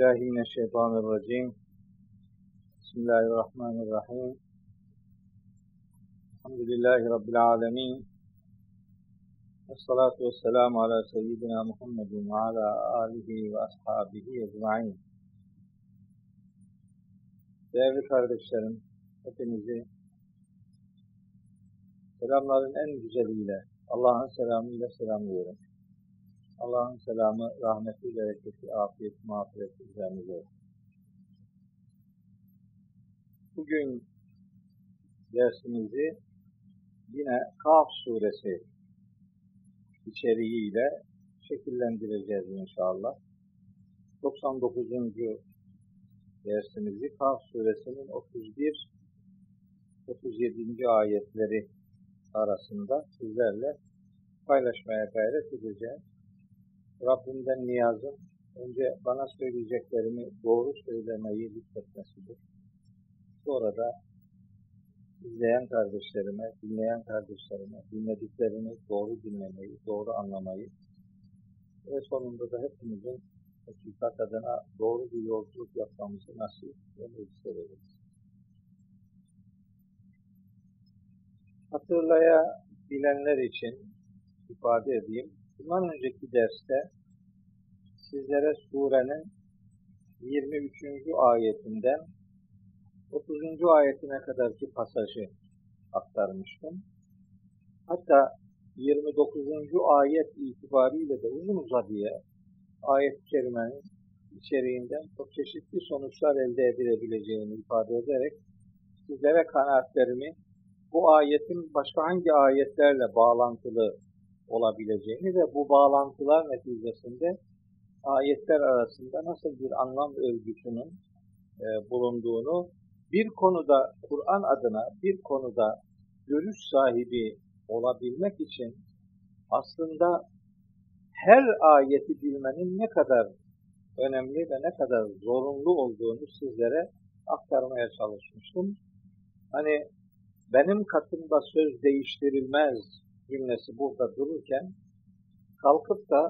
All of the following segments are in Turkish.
billahi mineşşeytanirracim. Bismillahirrahmanirrahim. Elhamdülillahi Rabbil alemin. Esselatu vesselamu ala seyyidina Muhammedin ve ala alihi ve ashabihi ecma'in. Değerli kardeşlerim, hepinizi selamların en güzeliyle, Allah'ın selamıyla selamlıyorum. Allah'ın selamı, rahmeti, bereketi, afiyet, mağfireti üzerinize olsun. Bugün dersimizi yine Kaf suresi içeriğiyle şekillendireceğiz inşallah. 99. dersimizi Kaf suresinin 31 37. ayetleri arasında sizlerle paylaşmaya gayret edeceğim. Rabbimden niyazım önce bana söyleyeceklerimi doğru söylemeyi lütfetmesidir. Sonra da izleyen kardeşlerime, dinleyen kardeşlerime, dinlediklerini doğru dinlemeyi, doğru anlamayı ve sonunda da hepimizin hakikat adına doğru bir yolculuk yapmamızı nasip ve mucize veririz. Hatırlayabilenler için ifade edeyim. Bundan önceki derste sizlere surenin 23. ayetinden 30. ayetine kadarki pasajı aktarmıştım. Hatta 29. ayet itibariyle de uzun uzadıya ayet-i kerimenin içeriğinden çok çeşitli sonuçlar elde edilebileceğini ifade ederek sizlere kanaatlerimi bu ayetin başka hangi ayetlerle bağlantılı olabileceğini ve bu bağlantılar neticesinde ayetler arasında nasıl bir anlam örgüsünün e, bulunduğunu bir konuda Kur'an adına bir konuda görüş sahibi olabilmek için aslında her ayeti bilmenin ne kadar önemli ve ne kadar zorunlu olduğunu sizlere aktarmaya çalışmıştım. Hani benim katımda söz değiştirilmez cümlesi burada dururken kalkıp da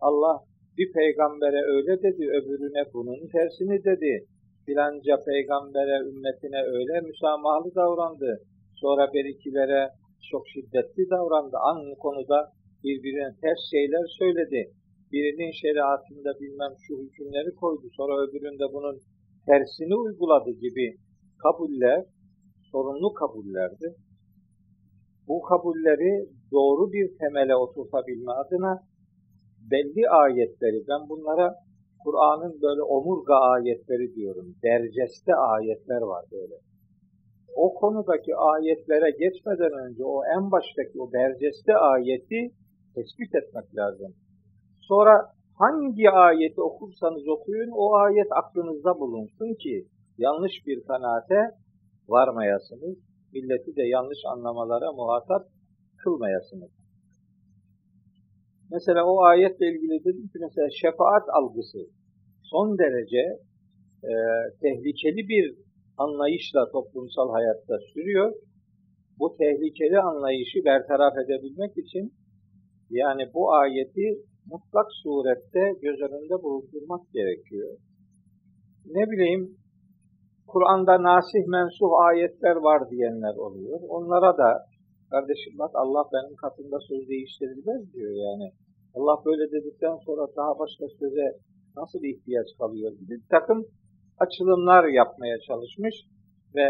Allah bir peygambere öyle dedi, öbürüne bunun tersini dedi. Filanca peygambere, ümmetine öyle müsamahalı davrandı. Sonra berikilere çok şiddetli davrandı. Aynı konuda birbirine ters şeyler söyledi. Birinin şeriatında bilmem şu hükümleri koydu. Sonra öbüründe bunun tersini uyguladı gibi kabuller, sorunlu kabullerdi. Bu kabulleri doğru bir temele oturtabilme adına belli ayetleri, ben bunlara Kur'an'ın böyle omurga ayetleri diyorum, derceste ayetler var böyle. O konudaki ayetlere geçmeden önce o en baştaki o derceste ayeti tespit etmek lazım. Sonra hangi ayeti okursanız okuyun o ayet aklınızda bulunsun ki yanlış bir kanaate varmayasınız. Milleti de yanlış anlamalara muhatap kılmayasınız. Mesela o ayetle ilgili dedim ki mesela şefaat algısı son derece e, tehlikeli bir anlayışla toplumsal hayatta sürüyor. Bu tehlikeli anlayışı bertaraf edebilmek için yani bu ayeti mutlak surette göz önünde bulundurmak gerekiyor. Ne bileyim Kur'an'da nasih mensuh ayetler var diyenler oluyor. Onlara da kardeşim bak Allah benim katında söz değiştirilmez diyor yani. Allah böyle dedikten sonra daha başka söze nasıl ihtiyaç kalıyor gibi bir takım açılımlar yapmaya çalışmış ve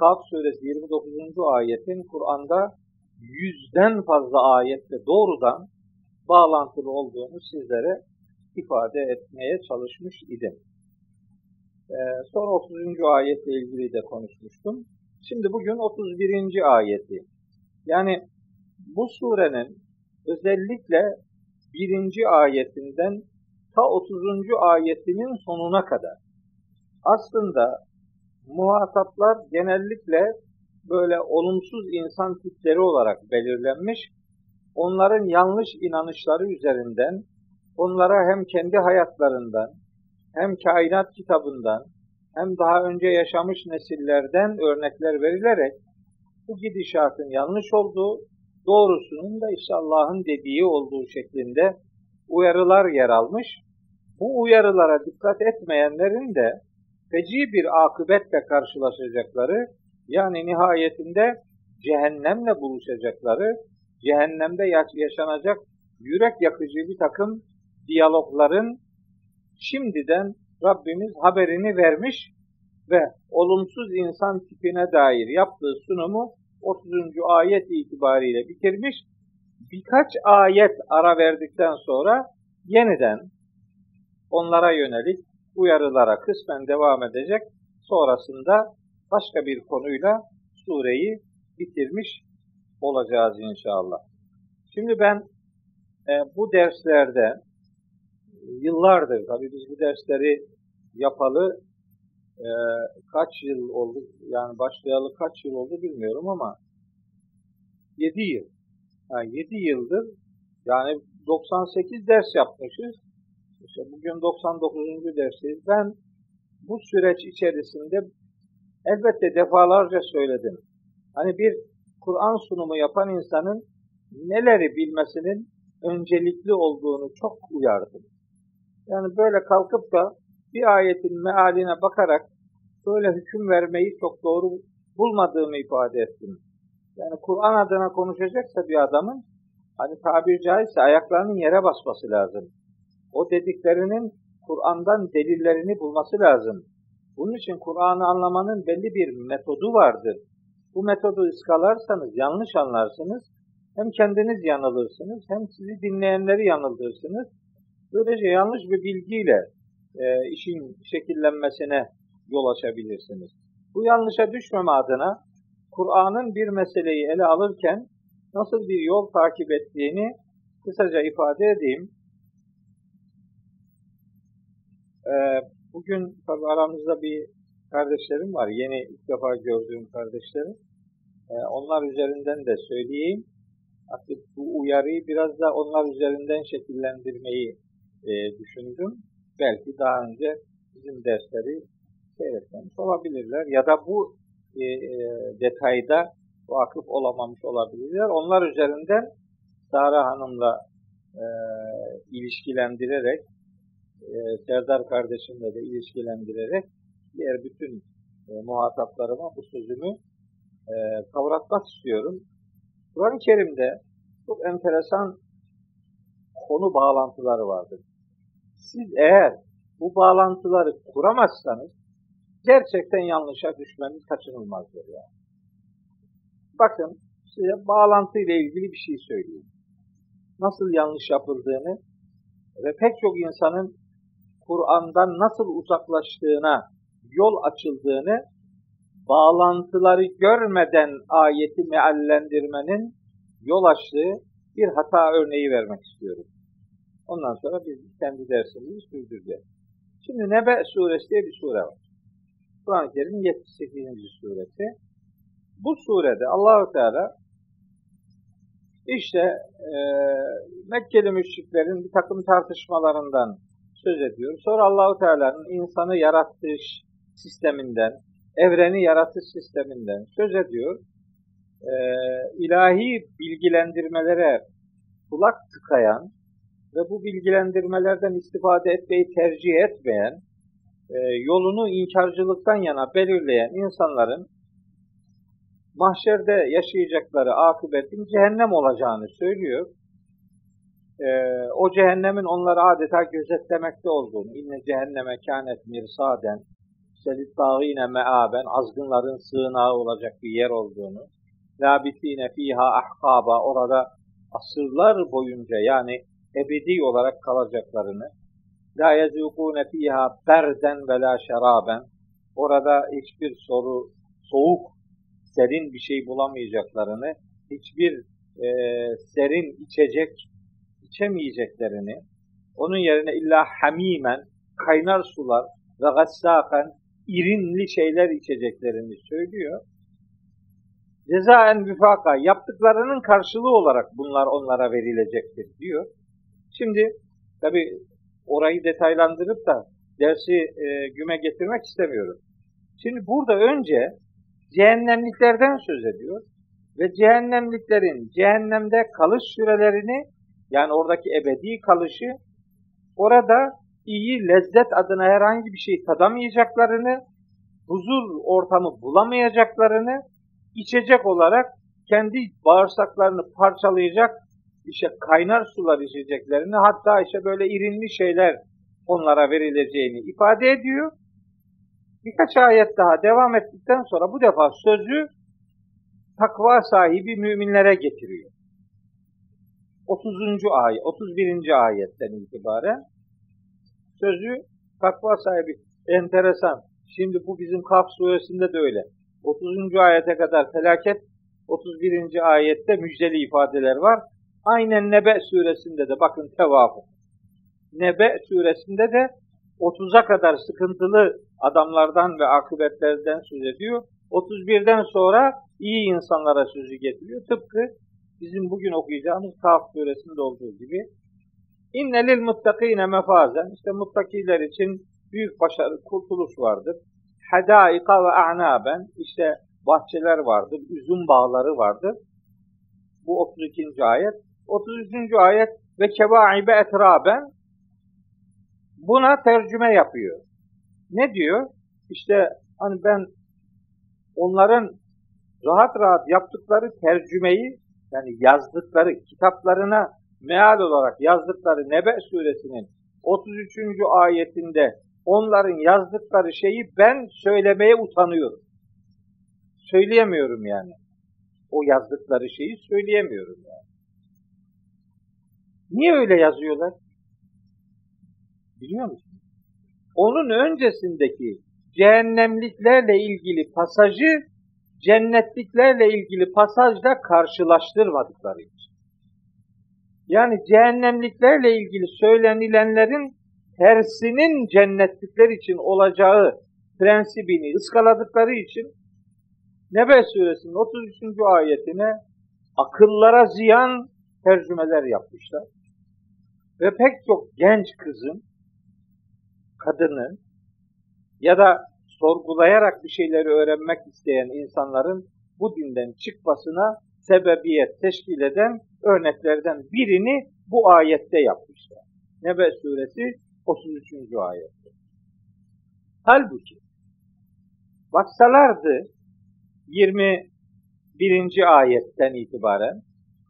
Kaf suresi 29. ayetin Kur'an'da yüzden fazla ayetle doğrudan bağlantılı olduğunu sizlere ifade etmeye çalışmış idim. Ee, sonra 30. ayetle ilgili de konuşmuştum. Şimdi bugün 31. ayeti. Yani bu surenin özellikle birinci ayetinden ta 30. ayetinin sonuna kadar aslında muhataplar genellikle böyle olumsuz insan tipleri olarak belirlenmiş, onların yanlış inanışları üzerinden onlara hem kendi hayatlarından hem kainat kitabından hem daha önce yaşamış nesillerden örnekler verilerek bu gidişatın yanlış olduğu, doğrusunun da işte Allah'ın dediği olduğu şeklinde uyarılar yer almış. Bu uyarılara dikkat etmeyenlerin de feci bir akıbetle karşılaşacakları, yani nihayetinde cehennemle buluşacakları, cehennemde yaşanacak yürek yakıcı bir takım diyalogların şimdiden Rabbimiz haberini vermiş ve olumsuz insan tipine dair yaptığı sunumu 30. ayet itibariyle bitirmiş. Birkaç ayet ara verdikten sonra yeniden onlara yönelik uyarılara kısmen devam edecek. Sonrasında başka bir konuyla sureyi bitirmiş olacağız inşallah. Şimdi ben e, bu derslerde yıllardır, tabii biz bu dersleri yapalı e, kaç yıl oldu, yani başlayalı kaç yıl oldu bilmiyorum ama 7 yıl. Yani 7 yıldır yani 98 ders yapmışız. İşte bugün 99. dersiyiz. Ben bu süreç içerisinde elbette defalarca söyledim. Hani bir Kur'an sunumu yapan insanın neleri bilmesinin öncelikli olduğunu çok uyardım. Yani böyle kalkıp da bir ayetin mealine bakarak böyle hüküm vermeyi çok doğru bulmadığımı ifade ettim. Yani Kur'an adına konuşacaksa bir adamın hani tabiri caizse ayaklarının yere basması lazım. O dediklerinin Kur'an'dan delillerini bulması lazım. Bunun için Kur'an'ı anlamanın belli bir metodu vardır. Bu metodu ıskalarsanız yanlış anlarsınız. Hem kendiniz yanılırsınız hem sizi dinleyenleri yanıltırsınız. Böylece yanlış bir bilgiyle e, işin şekillenmesine yol açabilirsiniz. Bu yanlışa düşmeme adına Kur'an'ın bir meseleyi ele alırken nasıl bir yol takip ettiğini kısaca ifade edeyim. Ee, bugün tabi aramızda bir kardeşlerim var. Yeni ilk defa gördüğüm kardeşlerim. Ee, onlar üzerinden de söyleyeyim. Artık bu uyarıyı biraz da onlar üzerinden şekillendirmeyi e, düşündüm. Belki daha önce bizim dersleri seyretmemiş olabilirler. Ya da bu e, e, detayda vakıf olamamış olabilirler. Onlar üzerinden Sara Hanım'la e, ilişkilendirerek e, Serdar kardeşimle de ilişkilendirerek diğer bütün e, muhataplarıma bu sözümü e, kavratmak istiyorum. Kur'an-ı Kerim'de çok enteresan konu bağlantıları vardır. Siz eğer bu bağlantıları kuramazsanız gerçekten yanlışa düşmeniz kaçınılmazdır yani. Bakın size bağlantı ile ilgili bir şey söyleyeyim. Nasıl yanlış yapıldığını ve pek çok insanın Kur'an'dan nasıl uzaklaştığına yol açıldığını bağlantıları görmeden ayeti meallendirmenin yol açtığı bir hata örneği vermek istiyorum. Ondan sonra biz kendi dersimizi sürdüreceğiz. Şimdi Nebe suresi diye bir sure var. Kur'an-ı Kerim'in 78. suresi. Bu surede Allahu Teala işte e, Mekkeli müşriklerin bir takım tartışmalarından söz ediyor. Sonra Allahu Teala'nın insanı yarattığı sisteminden, evreni yaratış sisteminden söz ediyor. E, ilahi bilgilendirmelere kulak tıkayan ve bu bilgilendirmelerden istifade etmeyi tercih etmeyen e, yolunu inkarcılıktan yana belirleyen insanların mahşerde yaşayacakları akıbetin cehennem olacağını söylüyor. E, o cehennemin onları adeta gözetlemekte olduğunu, inne cehenneme kânet mirsaden, selit dağine meaben, azgınların sığınağı olacak bir yer olduğunu, labitine fiha ahkaba, orada asırlar boyunca yani ebedi olarak kalacaklarını, La yezûkûne fîhâ berden ve la şeraben. Orada hiçbir soru, soğuk, serin bir şey bulamayacaklarını, hiçbir e, serin içecek içemeyeceklerini, onun yerine illa hamimen, kaynar sular ve gassâken, irinli şeyler içeceklerini söylüyor. Cezaen vifaka, yaptıklarının karşılığı olarak bunlar onlara verilecektir diyor. Şimdi tabi orayı detaylandırıp da dersi e, güme getirmek istemiyorum. Şimdi burada önce cehennemliklerden söz ediyor ve cehennemliklerin cehennemde kalış sürelerini yani oradaki ebedi kalışı orada iyi, lezzet adına herhangi bir şey tadamayacaklarını, huzur ortamı bulamayacaklarını, içecek olarak kendi bağırsaklarını parçalayacak işte kaynar sular içeceklerini hatta işte böyle irinli şeyler onlara verileceğini ifade ediyor. Birkaç ayet daha devam ettikten sonra bu defa sözü takva sahibi müminlere getiriyor. 30. ayet, 31. ayetten itibaren sözü takva sahibi enteresan. Şimdi bu bizim Kaf suresinde de öyle. 30. ayete kadar felaket, 31. ayette müjdeli ifadeler var. Aynen Nebe suresinde de bakın tevafuk. Nebe suresinde de 30'a kadar sıkıntılı adamlardan ve akıbetlerden söz ediyor. 31'den sonra iyi insanlara sözü getiriyor. Tıpkı bizim bugün okuyacağımız Kaf suresinde olduğu gibi. İnne lil muttakine mefazen. İşte muttakiler için büyük başarı, kurtuluş vardır. Hadaika ve a'naben. İşte bahçeler vardır, üzüm bağları vardır. Bu 32. ayet. 33. ayet ve kevaibe etraben buna tercüme yapıyor. Ne diyor? İşte hani ben onların rahat rahat yaptıkları tercümeyi yani yazdıkları kitaplarına meal olarak yazdıkları Nebe suresinin 33. ayetinde onların yazdıkları şeyi ben söylemeye utanıyorum. Söyleyemiyorum yani. O yazdıkları şeyi söyleyemiyorum yani. Niye öyle yazıyorlar? Biliyor musun? Onun öncesindeki cehennemliklerle ilgili pasajı cennetliklerle ilgili pasajla karşılaştırmadıkları için. Yani cehennemliklerle ilgili söylenilenlerin tersinin cennetlikler için olacağı prensibini ıskaladıkları için Nebe suresinin 33. ayetine akıllara ziyan tercümeler yapmışlar. Ve pek çok genç kızın, kadının ya da sorgulayarak bir şeyleri öğrenmek isteyen insanların bu dinden çıkmasına sebebiyet teşkil eden örneklerden birini bu ayette yapmışlar. Nebe suresi 33. ayette. Halbuki baksalardı 21. ayetten itibaren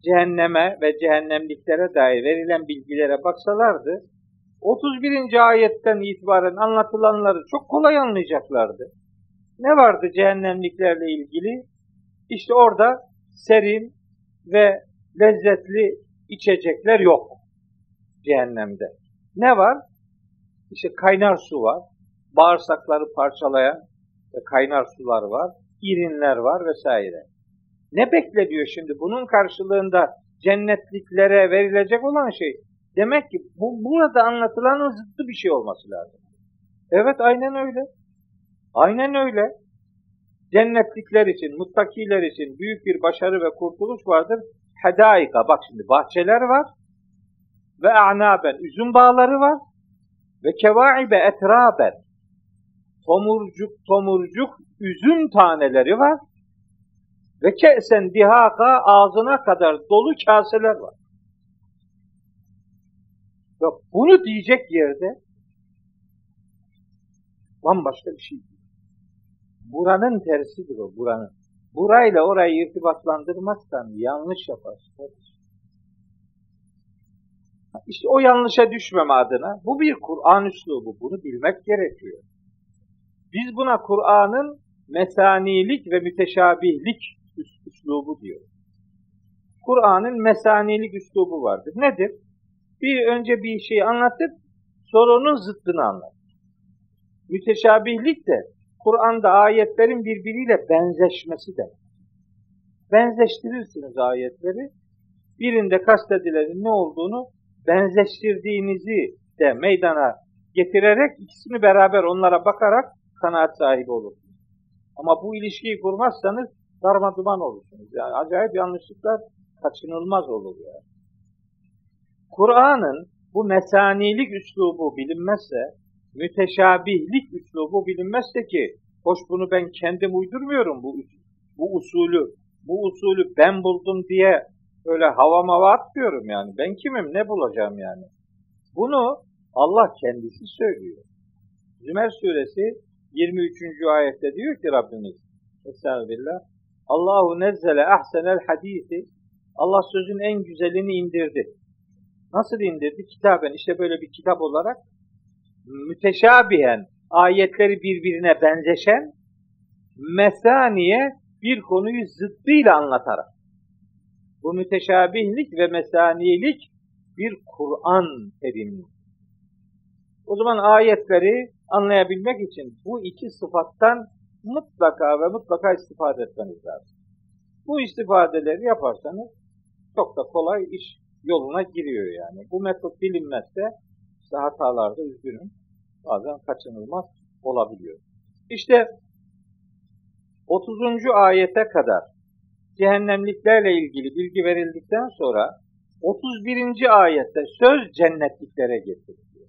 cehenneme ve cehennemliklere dair verilen bilgilere baksalardı 31. ayetten itibaren anlatılanları çok kolay anlayacaklardı. Ne vardı cehennemliklerle ilgili? İşte orada serin ve lezzetli içecekler yok cehennemde. Ne var? İşte kaynar su var, bağırsakları parçalayan kaynar sular var, irinler var vesaire. Ne beklediyor şimdi? Bunun karşılığında cennetliklere verilecek olan şey demek ki bu burada anlatılanın zıttı bir şey olması lazım. Evet aynen öyle. Aynen öyle. Cennetlikler için, muttakiler için büyük bir başarı ve kurtuluş vardır. Hedaika, bak şimdi bahçeler var ve a'naben, üzüm bağları var ve kevaibe etraben, tomurcuk tomurcuk üzüm taneleri var ve ke'sen dihaka ağzına kadar dolu kaseler var. Yok bunu diyecek yerde bambaşka bir şey. Buranın tersidir o, buranın. Burayla orayı irtibatlandırmazsan yanlış yaparsın. İşte o yanlışa düşmeme adına bu bir Kur'an üslubu. Bunu bilmek gerekiyor. Biz buna Kur'an'ın mesanilik ve müteşabihlik üslubu diyor. Kur'an'ın mesanilik üslubu vardır. Nedir? Bir önce bir şeyi anlatıp sonra onun zıttını anlatır. Müteşabihlik de Kur'an'da ayetlerin birbiriyle benzeşmesi de. Benzeştirirsiniz ayetleri. Birinde kastedilenin ne olduğunu benzeştirdiğinizi de meydana getirerek ikisini beraber onlara bakarak kanaat sahibi olursunuz. Ama bu ilişkiyi kurmazsanız darma duman olursunuz. Yani acayip yanlışlıklar kaçınılmaz olur yani. Kur'an'ın bu mesanilik üslubu bilinmezse, müteşabihlik üslubu bilinmezse ki, hoş bunu ben kendim uydurmuyorum bu, bu usulü, bu usulü ben buldum diye öyle hava mava atmıyorum yani. Ben kimim, ne bulacağım yani. Bunu Allah kendisi söylüyor. Zümer suresi 23. ayette diyor ki Rabbimiz Estağfirullah Allahu nezzele ahsenel hadisi Allah sözün en güzelini indirdi. Nasıl indirdi? Kitaben işte böyle bir kitap olarak müteşabihen ayetleri birbirine benzeşen mesaniye bir konuyu zıddıyla anlatarak. Bu müteşabihlik ve mesaniyelik bir Kur'an terimi. O zaman ayetleri anlayabilmek için bu iki sıfattan mutlaka ve mutlaka istifade etmeniz lazım. Bu istifadeleri yaparsanız çok da kolay iş yoluna giriyor yani. Bu metot bilinmezse işte hatalarda üzgünüm bazen kaçınılmaz olabiliyor. İşte 30. ayete kadar cehennemliklerle ilgili bilgi verildikten sonra 31. ayette söz cennetliklere getiriliyor.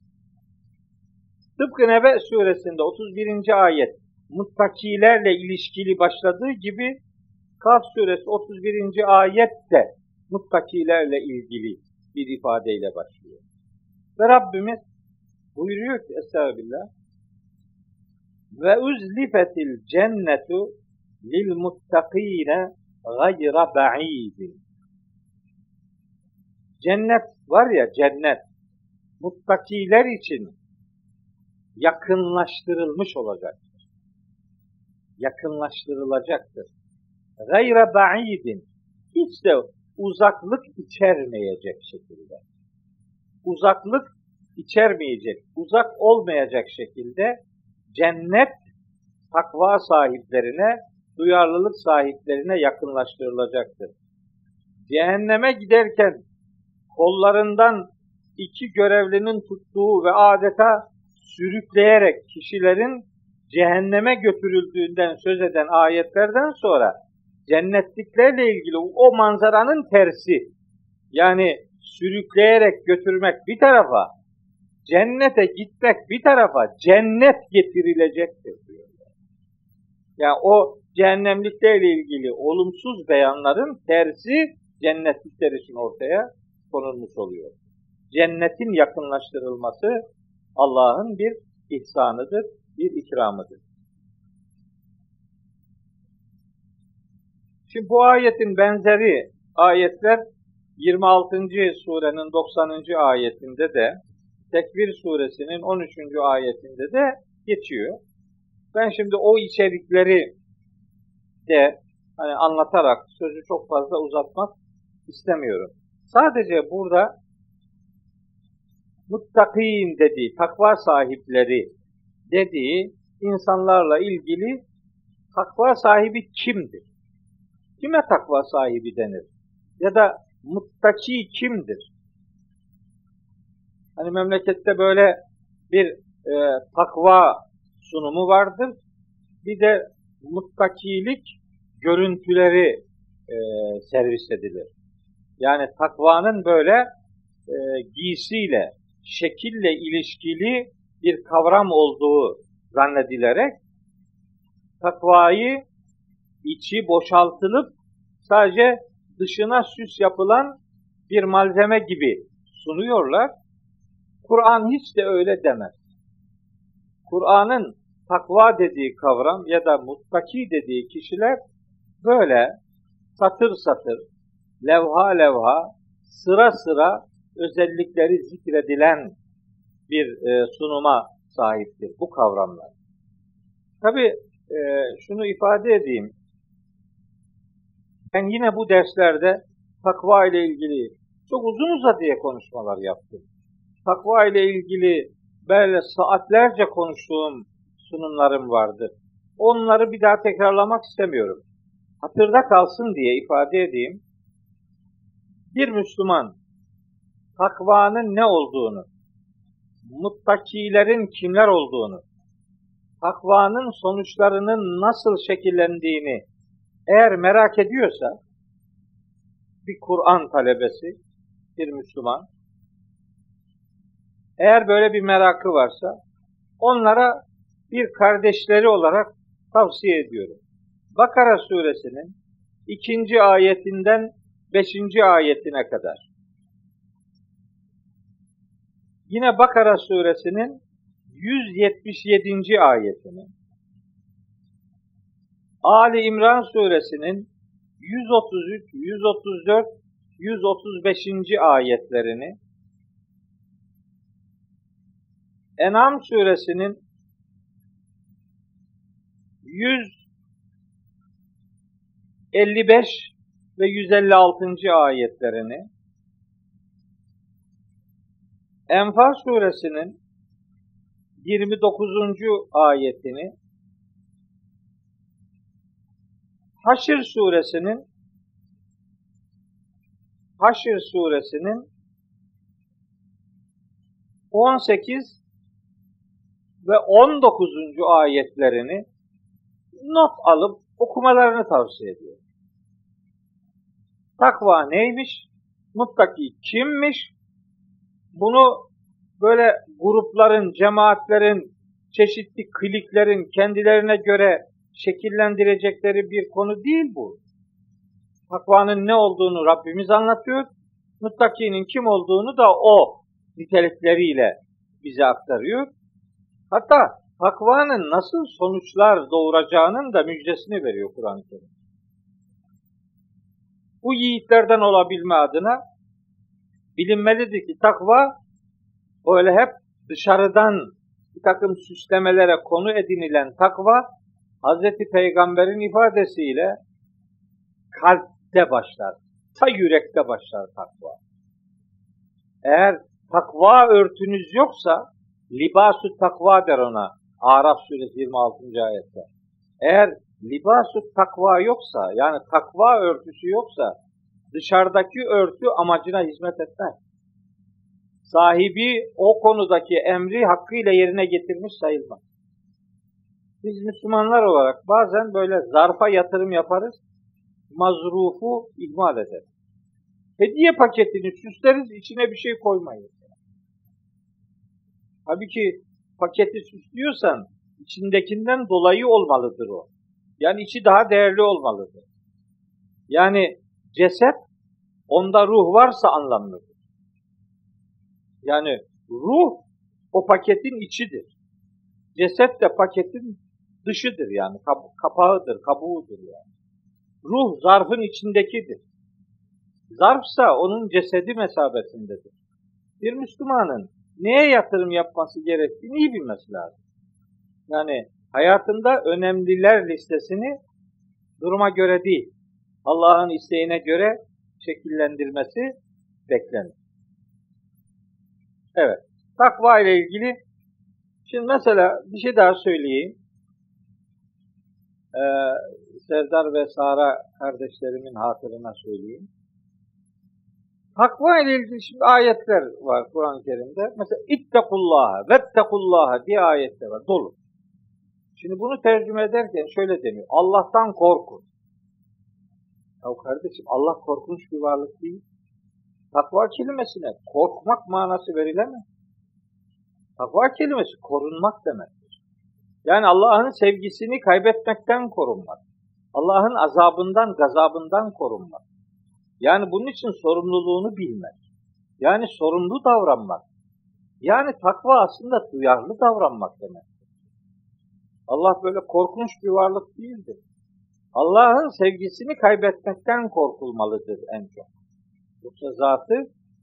Tıpkı Nebe suresinde 31. ayet muttakilerle ilişkili başladığı gibi Kaf suresi 31. ayet de muttakilerle ilgili bir ifadeyle başlıyor. Ve Rabbimiz buyuruyor ki Estağfirullah ve uzlifetil cennetu lil muttakine gayra ba'idin. Cennet var ya cennet muttakiler için yakınlaştırılmış olacaktır. Yakınlaştırılacaktır. Gayra ba'idin. Hiç de uzaklık içermeyecek şekilde. Uzaklık içermeyecek, uzak olmayacak şekilde cennet takva sahiplerine, duyarlılık sahiplerine yakınlaştırılacaktır. Cehenneme giderken kollarından iki görevlinin tuttuğu ve adeta sürükleyerek kişilerin cehenneme götürüldüğünden söz eden ayetlerden sonra cennetliklerle ilgili o manzaranın tersi yani sürükleyerek götürmek bir tarafa cennete gitmek bir tarafa cennet getirilecektir diyor. Yani o cehennemliklerle ilgili olumsuz beyanların tersi cennetlikler için ortaya konulmuş oluyor. Cennetin yakınlaştırılması Allah'ın bir ihsanıdır, bir ikramıdır. Şimdi bu ayetin benzeri ayetler 26. surenin 90. ayetinde de Tekvir suresinin 13. ayetinde de geçiyor. Ben şimdi o içerikleri de hani anlatarak sözü çok fazla uzatmak istemiyorum. Sadece burada muttakin dediği, takva sahipleri dediği insanlarla ilgili takva sahibi kimdir? Kime takva sahibi denir? Ya da muttaki kimdir? Hani memlekette böyle bir e, takva sunumu vardır. Bir de muttakilik görüntüleri e, servis edilir. Yani takvanın böyle e, giysiyle, şekille ilişkili bir kavram olduğu zannedilerek takvayı içi boşaltılıp sadece dışına süs yapılan bir malzeme gibi sunuyorlar. Kur'an hiç de öyle demez. Kur'an'ın takva dediği kavram ya da muttaki dediği kişiler böyle satır satır, levha levha, sıra sıra özellikleri zikredilen bir e, sunuma sahiptir bu kavramlar. Tabi e, şunu ifade edeyim. Ben yine bu derslerde takva ile ilgili çok uzun uzadıya konuşmalar yaptım takva ile ilgili böyle saatlerce konuştuğum sunumlarım vardı. Onları bir daha tekrarlamak istemiyorum. Hatırda kalsın diye ifade edeyim. Bir Müslüman takvanın ne olduğunu, muttakilerin kimler olduğunu, takvanın sonuçlarının nasıl şekillendiğini eğer merak ediyorsa, bir Kur'an talebesi, bir Müslüman, eğer böyle bir merakı varsa onlara bir kardeşleri olarak tavsiye ediyorum. Bakara suresinin ikinci ayetinden beşinci ayetine kadar. Yine Bakara suresinin 177. ayetini, Ali İmran suresinin 133, 134, 135. ayetlerini, En'am suresinin 155 ve 156. ayetlerini, Enfal suresinin 29. ayetini, Haşr suresinin Haşr suresinin 18 ve 19. ayetlerini not alıp okumalarını tavsiye ediyorum. Takva neymiş? Muttaki kimmiş? Bunu böyle grupların, cemaatlerin, çeşitli kliklerin kendilerine göre şekillendirecekleri bir konu değil bu. Takvanın ne olduğunu Rabbimiz anlatıyor. Muttakinin kim olduğunu da o nitelikleriyle bize aktarıyor. Hatta takvanın nasıl sonuçlar doğuracağının da müjdesini veriyor Kur'an-ı Kerim. Bu yiğitlerden olabilme adına bilinmelidir ki takva öyle hep dışarıdan bir takım süslemelere konu edinilen takva Hz. Peygamber'in ifadesiyle kalpte başlar. Ta yürekte başlar takva. Eğer takva örtünüz yoksa libasu takva der ona. Araf suresi 26. ayette. Eğer libasu takva yoksa yani takva örtüsü yoksa dışarıdaki örtü amacına hizmet etmez. Sahibi o konudaki emri hakkıyla yerine getirmiş sayılmaz. Biz Müslümanlar olarak bazen böyle zarfa yatırım yaparız, mazrufu ihmal ederiz. Hediye paketini süsleriz, içine bir şey koymayız. Tabii ki paketi süslüyorsan içindekinden dolayı olmalıdır o. Yani içi daha değerli olmalıdır. Yani ceset onda ruh varsa anlamlıdır. Yani ruh o paketin içidir. Ceset de paketin dışıdır yani kapağıdır, kabuğudur yani. Ruh zarfın içindekidir. Zarfsa onun cesedi mesabesindedir. Bir Müslümanın neye yatırım yapması gerektiğini iyi bilmesi lazım. Yani hayatında önemliler listesini duruma göre değil, Allah'ın isteğine göre şekillendirmesi beklenir. Evet, takva ile ilgili şimdi mesela bir şey daha söyleyeyim. Ee, Serdar ve Sara kardeşlerimin hatırına söyleyeyim. Takva ile ilgili şimdi ayetler var Kur'an-ı Kerim'de. Mesela ittekullaha, vettekullaha diye ayetler var. Dolu. Şimdi bunu tercüme ederken şöyle deniyor. Allah'tan korkun. Ya kardeşim Allah korkunç bir varlık değil. Takva kelimesine korkmak manası verilemez. Takva kelimesi korunmak demektir. Yani Allah'ın sevgisini kaybetmekten korunmak. Allah'ın azabından, gazabından korunmak. Yani bunun için sorumluluğunu bilmek. Yani sorumlu davranmak. Yani takva aslında duyarlı davranmak demek. Allah böyle korkunç bir varlık değildir. Allah'ın sevgisini kaybetmekten korkulmalıdır en çok. Yoksa zatı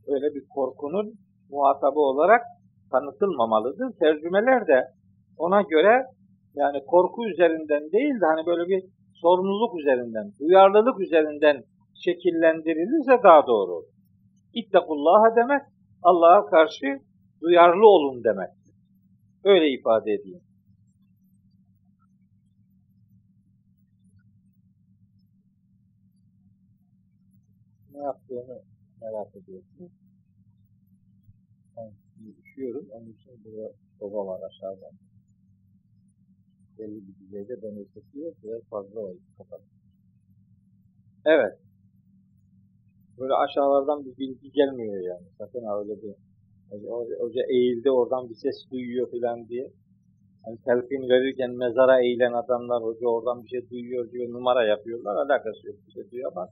öyle bir korkunun muhatabı olarak tanıtılmamalıdır. Tercümeler de ona göre yani korku üzerinden değil de hani böyle bir sorumluluk üzerinden, duyarlılık üzerinden şekillendirilirse daha doğru olur. İttekullaha demek Allah'a karşı duyarlı olun demek. Öyle ifade edeyim. Ne yaptığını merak ediyorsunuz. Ben üşüyorum. Onun için burada soba var aşağıda. Belli bir düzeyde beni ısıtıyor. Biraz fazla oldu. Kapat. Evet böyle aşağılardan bir bilgi gelmiyor yani. Sakın öyle bir hoca eğildi oradan bir ses duyuyor filan diye. Hani telkin verirken mezara eğilen adamlar hoca oradan bir şey duyuyor diyor numara yapıyorlar. Alakası yok bir şey duyuyor ama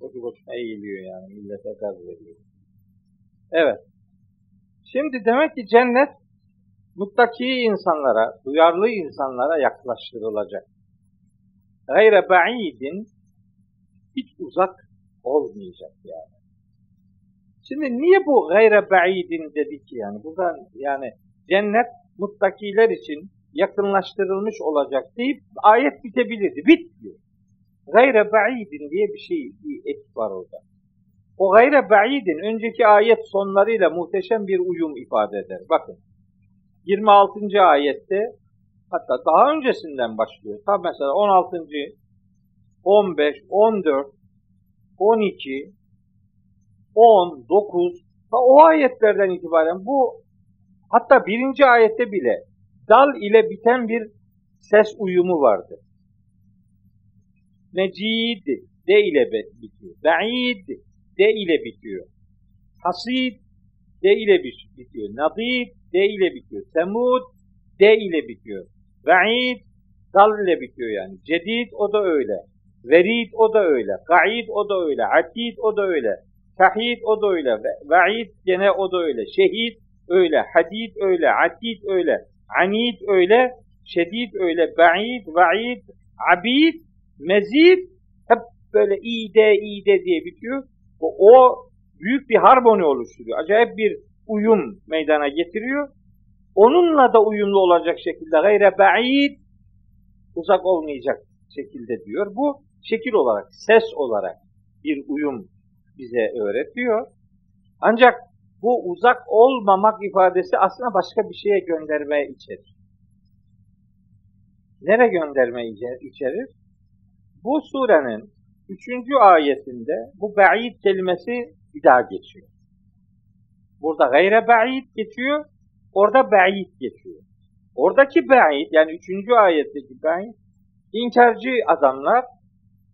boşu boşuna eğiliyor yani millete gaz veriyor. Evet. Şimdi demek ki cennet muttaki insanlara, duyarlı insanlara yaklaştırılacak. Gayre ba'idin hiç uzak olmayacak yani. Şimdi niye bu gayre ba'idin dedik yani? Buradan yani cennet muttakiler için yakınlaştırılmış olacak deyip ayet bitebilirdi. Bitmiyor. Gayre ba'idin diye bir şey, bir et var orada. O gayre ba'idin önceki ayet sonlarıyla muhteşem bir uyum ifade eder. Bakın 26. ayette hatta daha öncesinden başlıyor. Tam mesela 16. 15, 14, 12, 10, 9 o ayetlerden itibaren bu hatta birinci ayette bile dal ile biten bir ses uyumu vardı. Mecid de ile bitiyor. Ba'id de ile bitiyor. Hasid de ile bitiyor. Nadid de ile bitiyor. Semud de ile bitiyor. Ba'id dal ile bitiyor yani. Cedid o da öyle. Verid o da öyle. Ga'id o da öyle. Atid o da öyle. Tahid o da öyle. Va'id gene o da öyle. Şehid öyle. Hadid öyle. Atid öyle. Anid öyle. Şedid öyle. Ba'id, va'id, abid, mezid hep böyle ide ide diye bitiyor. O, o büyük bir harmoni oluşturuyor. Acayip bir uyum meydana getiriyor. Onunla da uyumlu olacak şekilde gayre ba'id uzak olmayacak şekilde diyor. Bu şekil olarak, ses olarak bir uyum bize öğretiyor. Ancak bu uzak olmamak ifadesi aslında başka bir şeye gönderme içerir. Nere gönderme içerir? Bu surenin üçüncü ayetinde bu ba'id kelimesi bir daha geçiyor. Burada gayre ba'id geçiyor, orada ba'id geçiyor. Oradaki ba'id yani üçüncü ayetteki ba'id inkarcı adamlar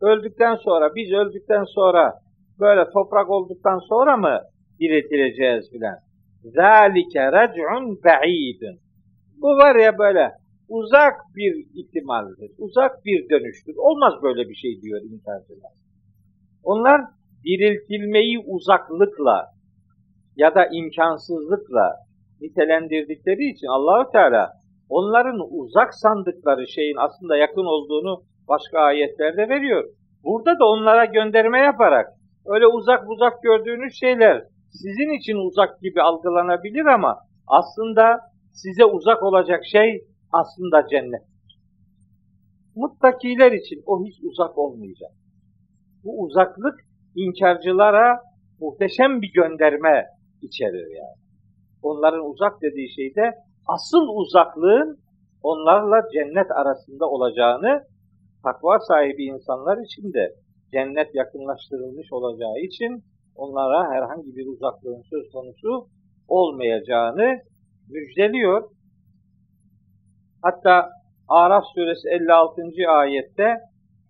öldükten sonra, biz öldükten sonra böyle toprak olduktan sonra mı diriltileceğiz filan. Zalike rec'un ba'idun. Bu var ya böyle uzak bir ihtimaldir, uzak bir dönüştür. Olmaz böyle bir şey diyor inkarcılar. Onlar diriltilmeyi uzaklıkla ya da imkansızlıkla nitelendirdikleri için Allahu Teala onların uzak sandıkları şeyin aslında yakın olduğunu başka ayetlerde veriyor. Burada da onlara gönderme yaparak öyle uzak uzak gördüğünüz şeyler sizin için uzak gibi algılanabilir ama aslında size uzak olacak şey aslında cennet. Muttakiler için o hiç uzak olmayacak. Bu uzaklık inkarcılara muhteşem bir gönderme içerir yani. Onların uzak dediği şeyde asıl uzaklığın onlarla cennet arasında olacağını takva sahibi insanlar için de cennet yakınlaştırılmış olacağı için onlara herhangi bir uzaklığın söz konusu olmayacağını müjdeliyor. Hatta Araf suresi 56. ayette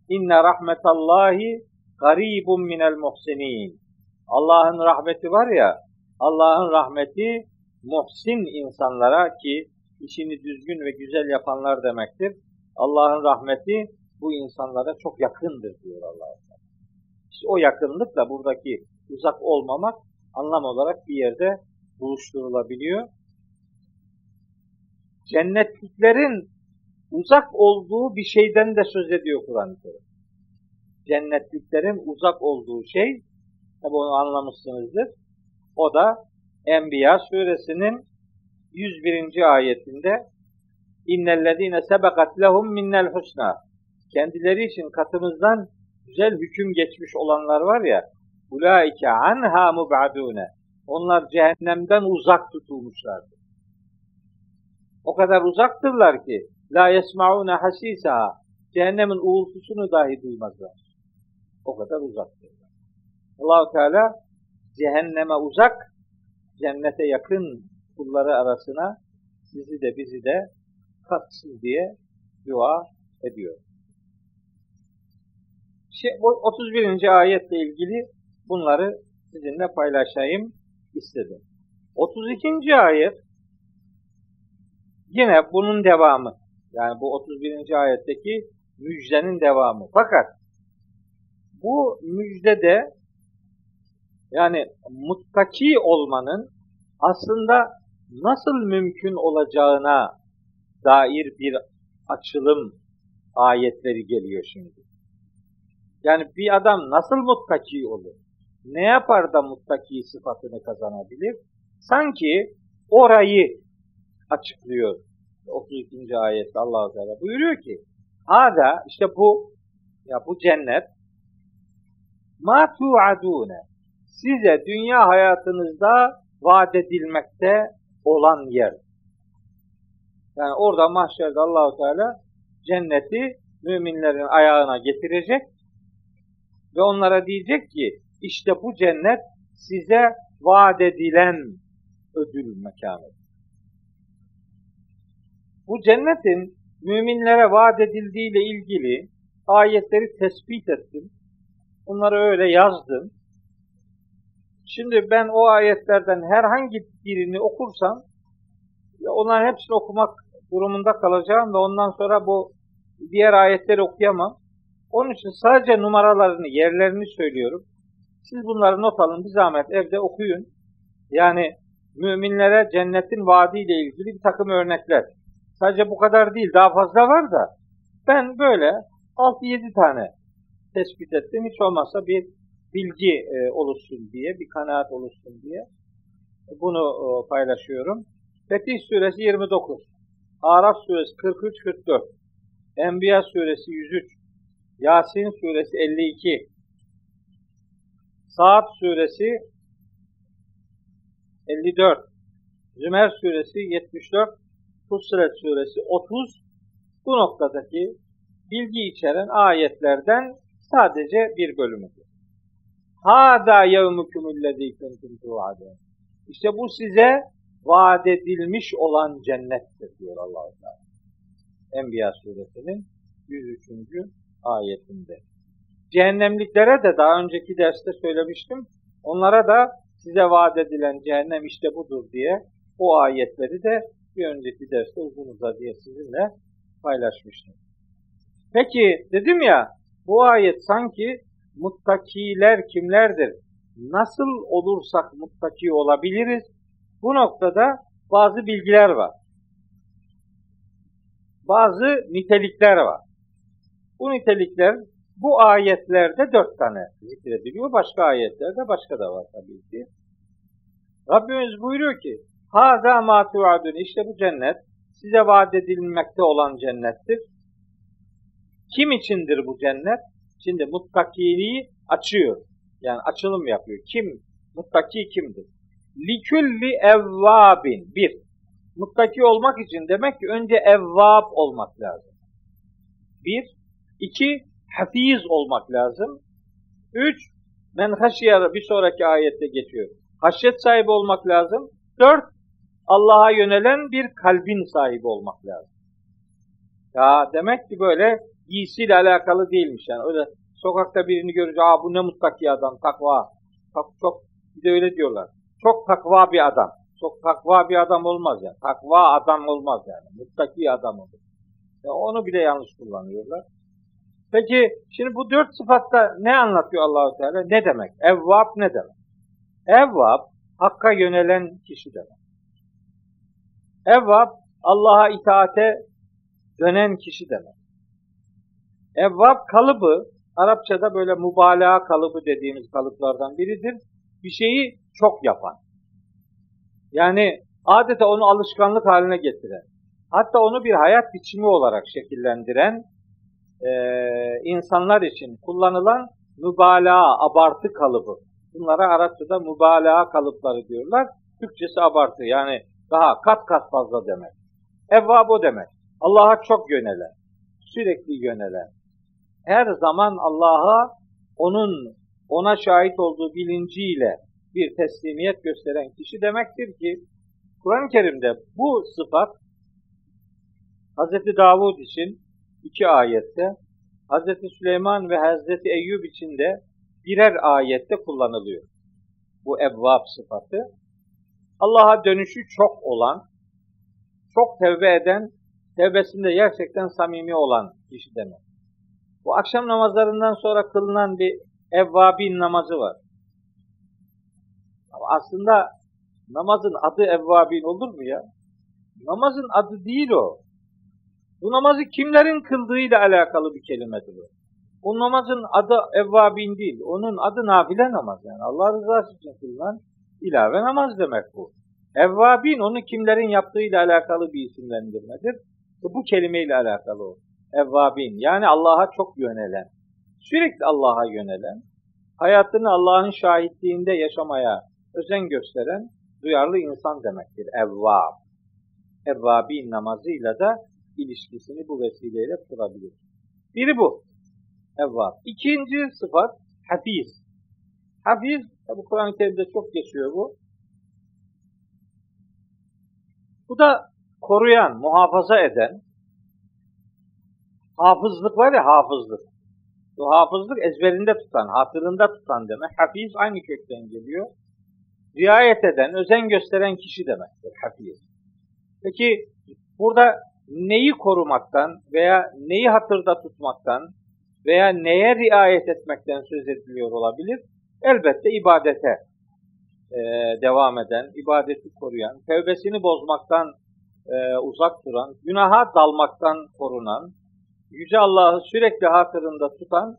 İnne rahmetallahi garibun minel muhsinin. Allah'ın rahmeti var ya, Allah'ın rahmeti muhsin insanlara ki işini düzgün ve güzel yapanlar demektir. Allah'ın rahmeti bu insanlara çok yakındır diyor Allah. İşte o yakınlıkla buradaki uzak olmamak anlam olarak bir yerde buluşturulabiliyor. Cennetliklerin uzak olduğu bir şeyden de söz ediyor Kur'an-ı Kerim. Cennetliklerin uzak olduğu şey, tabi onu anlamışsınızdır. O da Enbiya suresinin 101. ayetinde İnnellezîne sebekat lehum minnel husna kendileri için katımızdan güzel hüküm geçmiş olanlar var ya ulaike anha mubadune onlar cehennemden uzak tutulmuşlardır. O kadar uzaktırlar ki la yesmaune hasisa cehennemin uğultusunu dahi duymazlar. O kadar uzaktırlar. Allahu Teala cehenneme uzak, cennete yakın kulları arasına sizi de bizi de katsın diye dua ediyor. Şey, 31. ayetle ilgili bunları sizinle paylaşayım istedim. 32. ayet yine bunun devamı. Yani bu 31. ayetteki müjdenin devamı. Fakat bu müjdede yani muttaki olmanın aslında nasıl mümkün olacağına dair bir açılım ayetleri geliyor şimdi. Yani bir adam nasıl muttaki olur? Ne yapar da muttaki sıfatını kazanabilir? Sanki orayı açıklıyor 32. ayette Allah Teala buyuruyor ki Hada işte bu ya bu cennet ma tu'adune size dünya hayatınızda vaat edilmekte olan yer. Yani orada mahşerde Allahu Teala cenneti müminlerin ayağına getirecek ve onlara diyecek ki işte bu cennet size vaat edilen ödül mekanı. Bu cennetin müminlere vaat edildiği ile ilgili ayetleri tespit ettim. Bunları öyle yazdım. Şimdi ben o ayetlerden herhangi birini okursam onların hepsini okumak durumunda kalacağım ve ondan sonra bu diğer ayetleri okuyamam. Onun için sadece numaralarını, yerlerini söylüyorum. Siz bunları not alın, bir zahmet evde okuyun. Yani müminlere cennetin vaadiyle ilgili bir takım örnekler. Sadece bu kadar değil, daha fazla var da. Ben böyle 6-7 tane tespit ettim. Hiç olmazsa bir bilgi e, oluşsun diye, bir kanaat oluşsun diye. Bunu e, paylaşıyorum. Fetih Suresi 29, Araf Suresi 43-44, Enbiya Suresi 103, Yasin Suresi 52, Saat Suresi 54, Zümer Suresi 74, Fussilet Suresi 30, bu noktadaki bilgi içeren ayetlerden sadece bir bölümüdür. Hâdâ yevmükümüllezî kuntum tu'adûn. İşte bu size vaat edilmiş olan cennettir diyor allah Teala. Enbiya suresinin 103. ayetinde. Cehennemliklere de daha önceki derste söylemiştim. Onlara da size vaat edilen cehennem işte budur diye o ayetleri de bir önceki derste uzun uzadıya sizinle paylaşmıştım. Peki dedim ya bu ayet sanki muttakiler kimlerdir? Nasıl olursak muttaki olabiliriz? Bu noktada bazı bilgiler var. Bazı nitelikler var. Bu nitelikler bu ayetlerde dört tane zikrediliyor. Başka ayetlerde başka da var tabii ki. Rabbimiz buyuruyor ki Haza ma tuadun işte bu cennet size vaat edilmekte olan cennettir. Kim içindir bu cennet? Şimdi muttakiliği açıyor. Yani açılım yapıyor. Kim? Muttaki kimdir? Likülli evvabin. Bir. Muttaki olmak için demek ki önce evvab olmak lazım. Bir. iki Hafiz olmak lazım. Üç. Men haşiyara bir sonraki ayette geçiyor. Haşyet sahibi olmak lazım. Dört. Allah'a yönelen bir kalbin sahibi olmak lazım. Ya demek ki böyle giysiyle alakalı değilmiş yani. Öyle sokakta birini görünce aa bu ne muttaki adam, takva. Çok, çok bir de öyle diyorlar. Çok takva bir adam. Çok takva bir adam olmaz yani. Takva adam olmaz yani. Muttaki adam olur. Yani onu bile yanlış kullanıyorlar. Peki şimdi bu dört sıfatta ne anlatıyor Allahu Teala? Ne demek? Evvab ne demek? Evvab hakka yönelen kişi demek. Evvab Allah'a itaate dönen kişi demek. Evvab kalıbı Arapçada böyle mübalağa kalıbı dediğimiz kalıplardan biridir. Bir şeyi çok yapan. Yani adeta onu alışkanlık haline getiren, hatta onu bir hayat biçimi olarak şekillendiren e, insanlar için kullanılan mübalağa, abartı kalıbı. Bunlara Arapçada mübalağa kalıpları diyorlar. Türkçesi abartı yani daha kat kat fazla demek. Evvab o demek. Allah'a çok yönelen, sürekli yönelen. Her zaman Allah'a onun ona şahit olduğu bilinciyle bir teslimiyet gösteren kişi demektir ki Kur'an-ı Kerim'de bu sıfat Hz. Davud için iki ayette, Hz. Süleyman ve Hz. Eyyub için de birer ayette kullanılıyor. Bu evvab sıfatı. Allah'a dönüşü çok olan, çok tevbe eden, tevbesinde gerçekten samimi olan kişi demek. Bu akşam namazlarından sonra kılınan bir evvabin namazı var. Ama aslında Namazın adı evvabin olur mu ya? Namazın adı değil o. Bu namazı kimlerin kıldığıyla alakalı bir kelimedir o. Bu namazın adı evvabin değil. Onun adı nafile namaz yani. Allah rızası için kılınan ilave namaz demek bu. Evvabin onu kimlerin yaptığıyla alakalı bir isimlendirmedir. Bu kelimeyle alakalı o. Evvabin yani Allah'a çok yönelen, sürekli Allah'a yönelen, hayatını Allah'ın şahitliğinde yaşamaya özen gösteren duyarlı insan demektir. Evvab. Evvabin namazıyla da ilişkisini bu vesileyle kurabilir. Biri bu. Evvab. İkinci sıfat hafiz. Hafiz, bu Kur'an-ı Kerim'de çok geçiyor bu. Bu da koruyan, muhafaza eden, hafızlık var ya hafızlık. Bu hafızlık ezberinde tutan, hatırında tutan demek. Hafiz aynı kökten geliyor. Riayet eden, özen gösteren kişi demektir hafiz. Peki burada neyi korumaktan veya neyi hatırda tutmaktan veya neye riayet etmekten söz ediliyor olabilir? Elbette ibadete e, devam eden, ibadeti koruyan, tevbesini bozmaktan e, uzak duran, günaha dalmaktan korunan, Yüce Allah'ı sürekli hatırında tutan,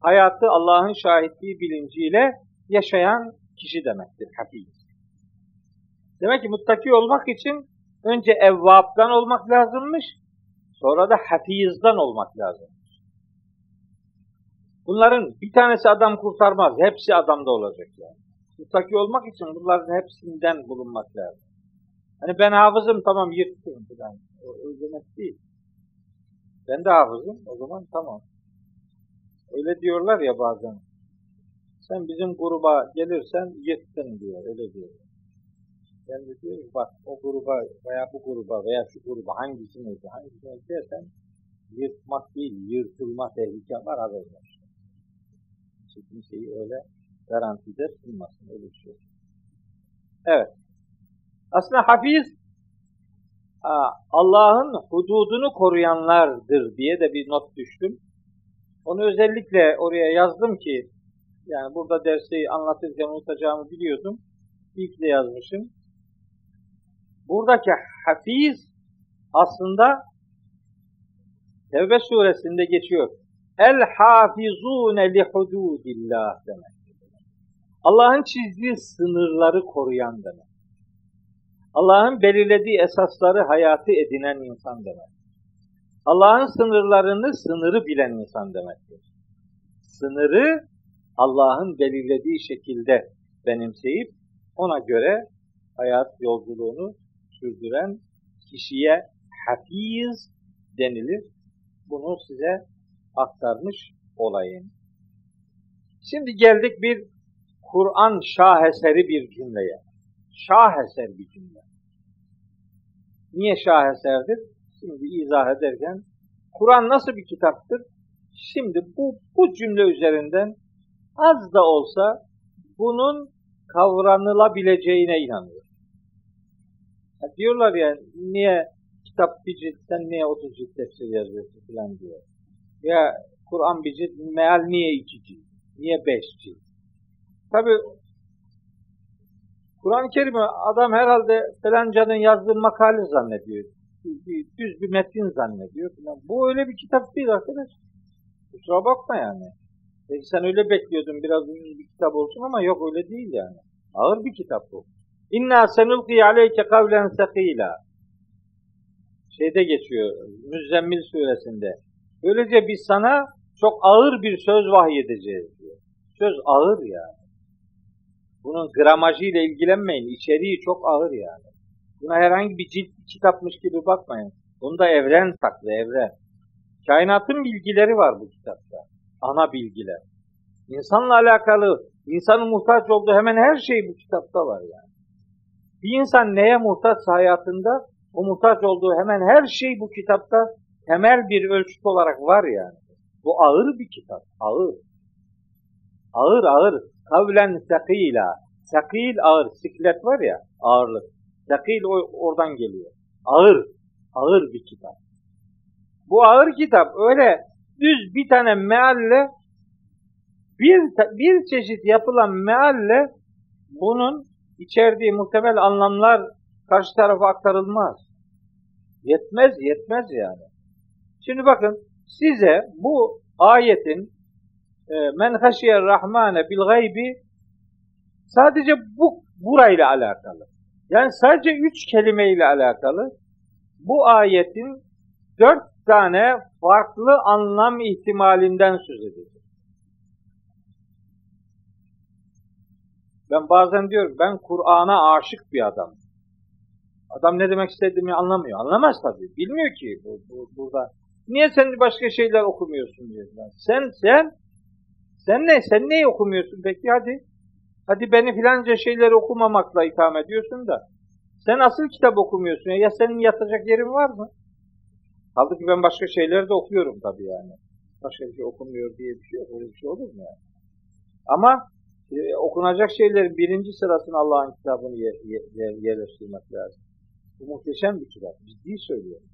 hayatı Allah'ın şahitliği bilinciyle yaşayan kişi demektir hafiz. Demek ki muttaki olmak için önce evvaptan olmak lazımmış, sonra da hafizden olmak lazımmış. Bunların bir tanesi adam kurtarmaz, hepsi adamda olacak yani. Muttaki olmak için bunların hepsinden bulunmak lazım. Hani ben hafızım tamam yırttım falan. O, o demek değil. Ben de hafızım o zaman tamam. Öyle diyorlar ya bazen. Sen bizim gruba gelirsen yırttın diyor. Öyle diyor. Ben de diyorum bak o gruba veya bu gruba veya şu gruba hangisini hangisini dersen yırtmak değil, yırtılma tehlike var haber. Kimseyi öyle garantide sunmasın. Öyle bir şey. Evet. Aslında hafiz Allah'ın hududunu koruyanlardır diye de bir not düştüm. Onu özellikle oraya yazdım ki yani burada dersi anlatırken unutacağımı biliyordum. İlk de yazmışım. Buradaki hafiz aslında Tevbe suresinde geçiyor. El hafizune li hududillah demek. Allah'ın çizdiği sınırları koruyan demek. Allah'ın belirlediği esasları hayatı edinen insan demek. Allah'ın sınırlarını sınırı bilen insan demektir. Sınırı Allah'ın belirlediği şekilde benimseyip ona göre hayat yolculuğunu sürdüren kişiye hafiz denilir. Bunu size aktarmış olayım. Şimdi geldik bir Kur'an şaheseri bir cümleye. Şaheser bir cümle. Niye şaheserdir? Şimdi izah ederken Kur'an nasıl bir kitaptır? Şimdi bu, bu cümle üzerinden az da olsa bunun kavranılabileceğine inanıyor. Ya diyorlar ya niye kitap bir ciltten niye 30 cilt tefsir yazıyorsun falan diyor. Ya Kur'an cilt, meal niye iki cilt? Niye beş cilt? Tabi Kur'an-ı Kerim'i adam herhalde falancanın yazdığı makale zannediyor. Düz bir metin zannediyor. Bu öyle bir kitap değil arkadaş. Kusura bakma yani. Peki sen öyle bekliyordun biraz uzun bir kitap olsun ama yok öyle değil yani. Ağır bir kitap bu. İnna senulqi aleyke kavlen sakila. Şeyde geçiyor, Müzzemmil suresinde. Böylece biz sana çok ağır bir söz vahyedeceğiz diyor. Söz ağır yani. Bunun gramajıyla ilgilenmeyin. İçeriği çok ağır yani. Buna herhangi bir cilt kitapmış gibi bakmayın. Bunda evren saklı, evren. Kainatın bilgileri var bu kitapta. Ana bilgiler. İnsanla alakalı, insanın muhtaç olduğu hemen her şey bu kitapta var yani. Bir insan neye muhtaçsa hayatında, o muhtaç olduğu hemen her şey bu kitapta temel bir ölçüt olarak var yani. Bu ağır bir kitap, ağır. Ağır ağır. Kavlen sekila. Sekil ağır. Siklet var ya ağırlık. Sekil oradan geliyor. Ağır. Ağır bir kitap. Bu ağır kitap öyle düz bir tane mealle bir, bir çeşit yapılan mealle bunun içerdiği muhtemel anlamlar karşı tarafa aktarılmaz. Yetmez, yetmez yani. Şimdi bakın size bu ayetin e, men haşiyer rahmane bil gaybi sadece bu burayla alakalı. Yani sadece üç kelimeyle alakalı bu ayetin dört tane farklı anlam ihtimalinden söz ediyor. Ben bazen diyorum ben Kur'an'a aşık bir adam. Adam ne demek istediğimi anlamıyor. Anlamaz tabii. Bilmiyor ki bu, bu, burada. Niye sen başka şeyler okumuyorsun diyor. Sen sen sen ne? Sen neyi okumuyorsun peki hadi? Hadi beni filanca şeyleri okumamakla itham ediyorsun da. Sen asıl kitap okumuyorsun. Ya senin yatacak yerin var mı? Halbuki ben başka şeyleri de okuyorum tabii yani. Başka bir şey okumuyor diye bir şey yok. Öyle bir şey olur mu yani? Ama e, okunacak şeylerin birinci sırasını Allah'ın kitabını yer, yer, yerleştirmek lazım. Bu muhteşem bir kitap. Ciddi söylüyorum.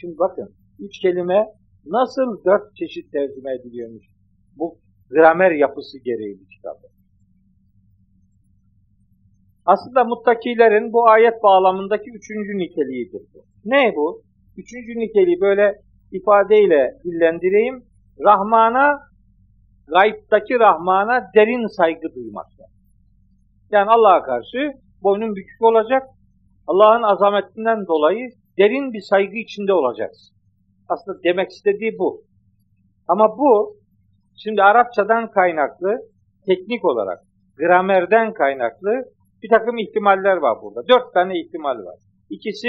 Şimdi bakın. Üç kelime nasıl dört çeşit tercüme ediliyormuş. Bu gramer yapısı gereği bir kitabı. Aslında muttakilerin bu ayet bağlamındaki üçüncü niteliğidir bu. Ne bu? Üçüncü niteliği böyle ifadeyle dillendireyim. Rahman'a, gayiptaki Rahman'a derin saygı duymakta. Yani Allah'a karşı boynun bükük olacak. Allah'ın azametinden dolayı derin bir saygı içinde olacaksın. Aslında demek istediği bu. Ama bu, şimdi Arapçadan kaynaklı, teknik olarak, gramerden kaynaklı bir takım ihtimaller var burada. Dört tane ihtimal var. İkisi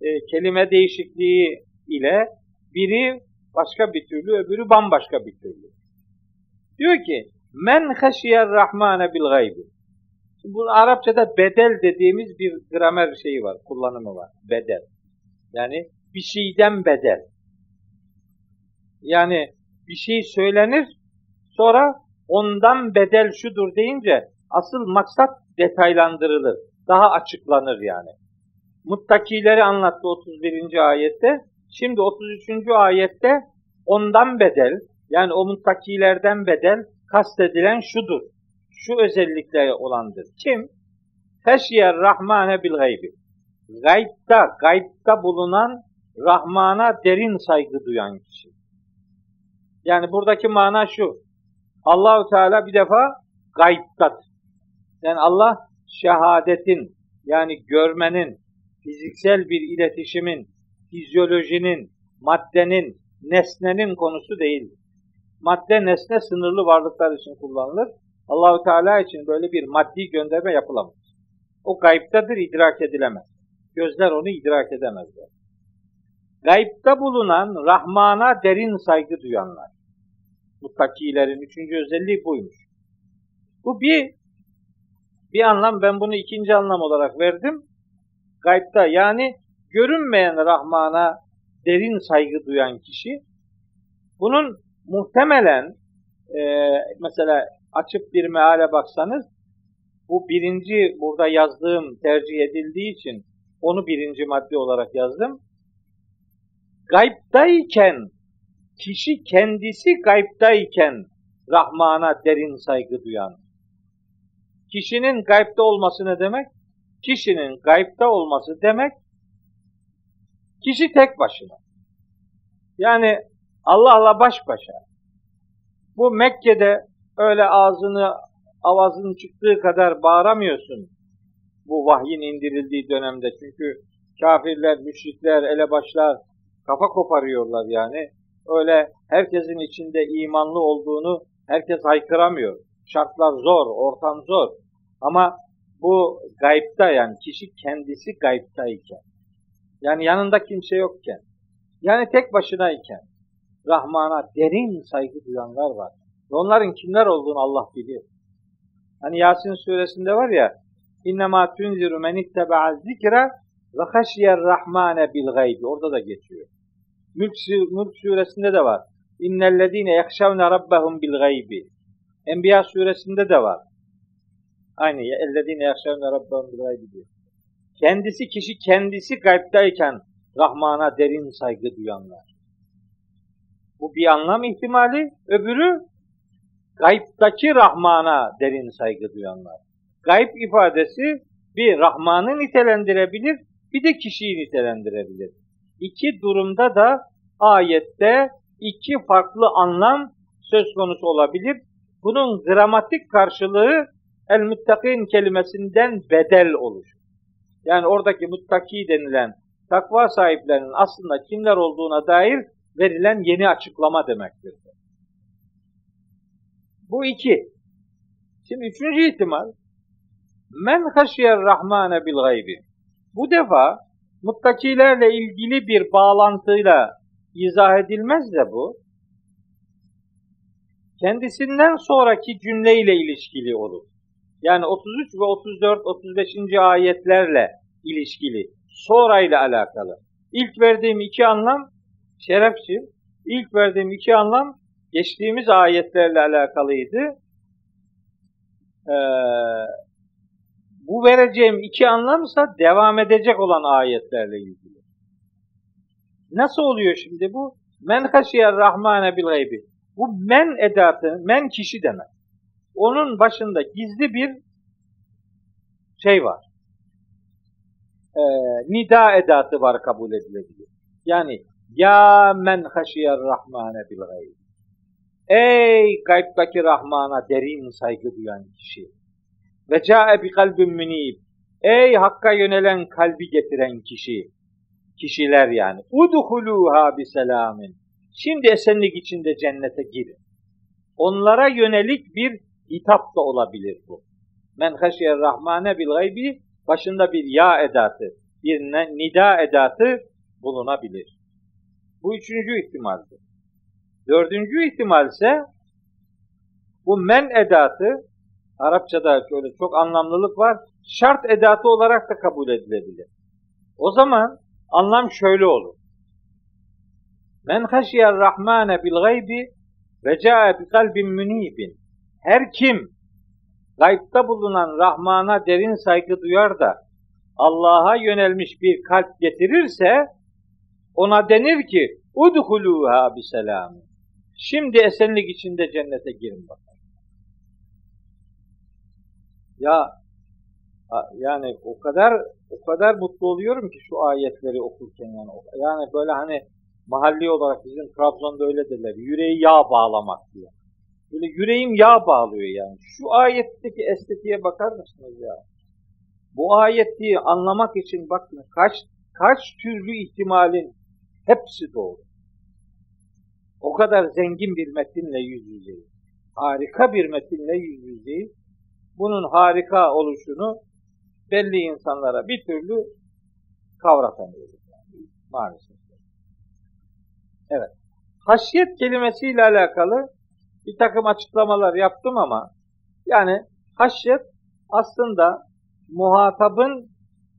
e, kelime değişikliği ile biri başka bir türlü, öbürü bambaşka bir türlü. Diyor ki, men haşiyer rahmane bil gaybi. Bu Arapçada bedel dediğimiz bir gramer şeyi var, kullanımı var. Bedel. Yani bir şeyden bedel. Yani bir şey söylenir, sonra ondan bedel şudur deyince asıl maksat detaylandırılır. Daha açıklanır yani. Muttakileri anlattı 31. ayette. Şimdi 33. ayette ondan bedel, yani o muttakilerden bedel kastedilen şudur. Şu özellikle olandır. Kim? Feşyer rahmane bil gaybi. Gaybta, gaybta bulunan Rahman'a derin saygı duyan kişi. Yani buradaki mana şu. Allahu Teala bir defa gaybtat. Yani Allah şehadetin yani görmenin, fiziksel bir iletişimin, fizyolojinin, maddenin, nesnenin konusu değil. Madde nesne sınırlı varlıklar için kullanılır. Allahu Teala için böyle bir maddi gönderme yapılamaz. O gayiptadır, idrak edilemez. Gözler onu idrak edemezler. Gayipta bulunan Rahman'a derin saygı duyanlar. Muttakilerin üçüncü özelliği buymuş. Bu bir bir anlam, ben bunu ikinci anlam olarak verdim. Gaybta yani görünmeyen Rahman'a derin saygı duyan kişi, bunun muhtemelen e, mesela açıp bir meale baksanız, bu birinci burada yazdığım tercih edildiği için onu birinci madde olarak yazdım. Gaybdayken, kişi kendisi gaybdayken Rahman'a derin saygı duyan. Kişinin gaybda olması ne demek? Kişinin gaybda olması demek, kişi tek başına. Yani Allah'la baş başa. Bu Mekke'de öyle ağzını, avazın çıktığı kadar bağıramıyorsun bu vahyin indirildiği dönemde. Çünkü kafirler, müşrikler, elebaşlar kafa koparıyorlar yani. Öyle herkesin içinde imanlı olduğunu herkes haykıramıyor. Şartlar zor, ortam zor. Ama bu gayipta yani kişi kendisi gayiptayken. Yani yanında kimse yokken. Yani tek başınayken. Rahman'a derin saygı duyanlar var. Ve onların kimler olduğunu Allah bilir. Hani Yasin suresinde var ya men itteba'a zikre ve haşyer rahmane bil gaybi. Orada da geçiyor. Mülk, Mülk suresinde de var. İnnellezîne yakşavne rabbehum bil gaybi. Enbiya suresinde de var. Aynı. Ellezîne yakşavne rabbehum bil gaybi diyor. Kendisi kişi kendisi gaybdayken Rahman'a derin saygı duyanlar. Bu bir anlam ihtimali. Öbürü gaybdaki Rahman'a derin saygı duyanlar. gayb ifadesi bir Rahman'ı nitelendirebilir, bir de kişiyi nitelendirebilir. İki durumda da ayette iki farklı anlam söz konusu olabilir. Bunun gramatik karşılığı el muttakin kelimesinden bedel olur. Yani oradaki muttaki denilen takva sahiplerinin aslında kimler olduğuna dair verilen yeni açıklama demektir. Bu iki. Şimdi üçüncü ihtimal men haşiyer rahmane bil gaybi. Bu defa muttakilerle ilgili bir bağlantıyla izah edilmez de bu. Kendisinden sonraki cümleyle ilişkili olur. Yani 33 ve 34, 35. ayetlerle ilişkili, sonrayla alakalı. İlk verdiğim iki anlam şerefçi, ilk verdiğim iki anlam geçtiğimiz ayetlerle alakalıydı. Ee, bu vereceğim iki anlamsa devam edecek olan ayetlerle ilgili. Nasıl oluyor şimdi bu? Men haşiyer rahmane bil gaybi. Bu men edatı, men kişi demek. Onun başında gizli bir şey var. Ee, nida edatı var kabul edilebilir. Yani ya men haşiyer rahmane bil gaybi. Ey gaybdaki Rahman'a derin saygı duyan kişi. Ve ca'e bi kalbin münib. Ey Hakk'a yönelen kalbi getiren kişi. Kişiler yani. Udhuluha bi selamin. Şimdi esenlik içinde cennete girin. Onlara yönelik bir hitap da olabilir bu. Men haşiyer rahmane bil gaybi başında bir ya edatı, bir nida edatı bulunabilir. Bu üçüncü ihtimaldir. Dördüncü ihtimal ise bu men edatı Arapçada şöyle çok anlamlılık var. Şart edatı olarak da kabul edilebilir. O zaman anlam şöyle olur. Men haşiyar rahmane bil gaybi ve ca'e bi kalbin münibin. Her kim gaybta bulunan Rahman'a derin saygı duyar da Allah'a yönelmiş bir kalp getirirse ona denir ki udhuluha bi selamı. Şimdi esenlik içinde cennete girin bakalım. Ya yani o kadar o kadar mutlu oluyorum ki şu ayetleri okurken yani yani böyle hani mahalli olarak bizim Trabzon'da öyle derler. Yüreği yağ bağlamak diye. Böyle yüreğim yağ bağlıyor yani. Şu ayetteki estetiğe bakar mısınız ya? Bu ayeti anlamak için bakın kaç kaç türlü ihtimalin hepsi doğru. O kadar zengin bir metinle yüz yüzeyiz. Harika bir metinle yüz yüzeyiz. Bunun harika oluşunu belli insanlara bir türlü kavratamıyoruz. Yani. Maalesef. Evet. Haşyet kelimesiyle alakalı bir takım açıklamalar yaptım ama yani haşyet aslında muhatabın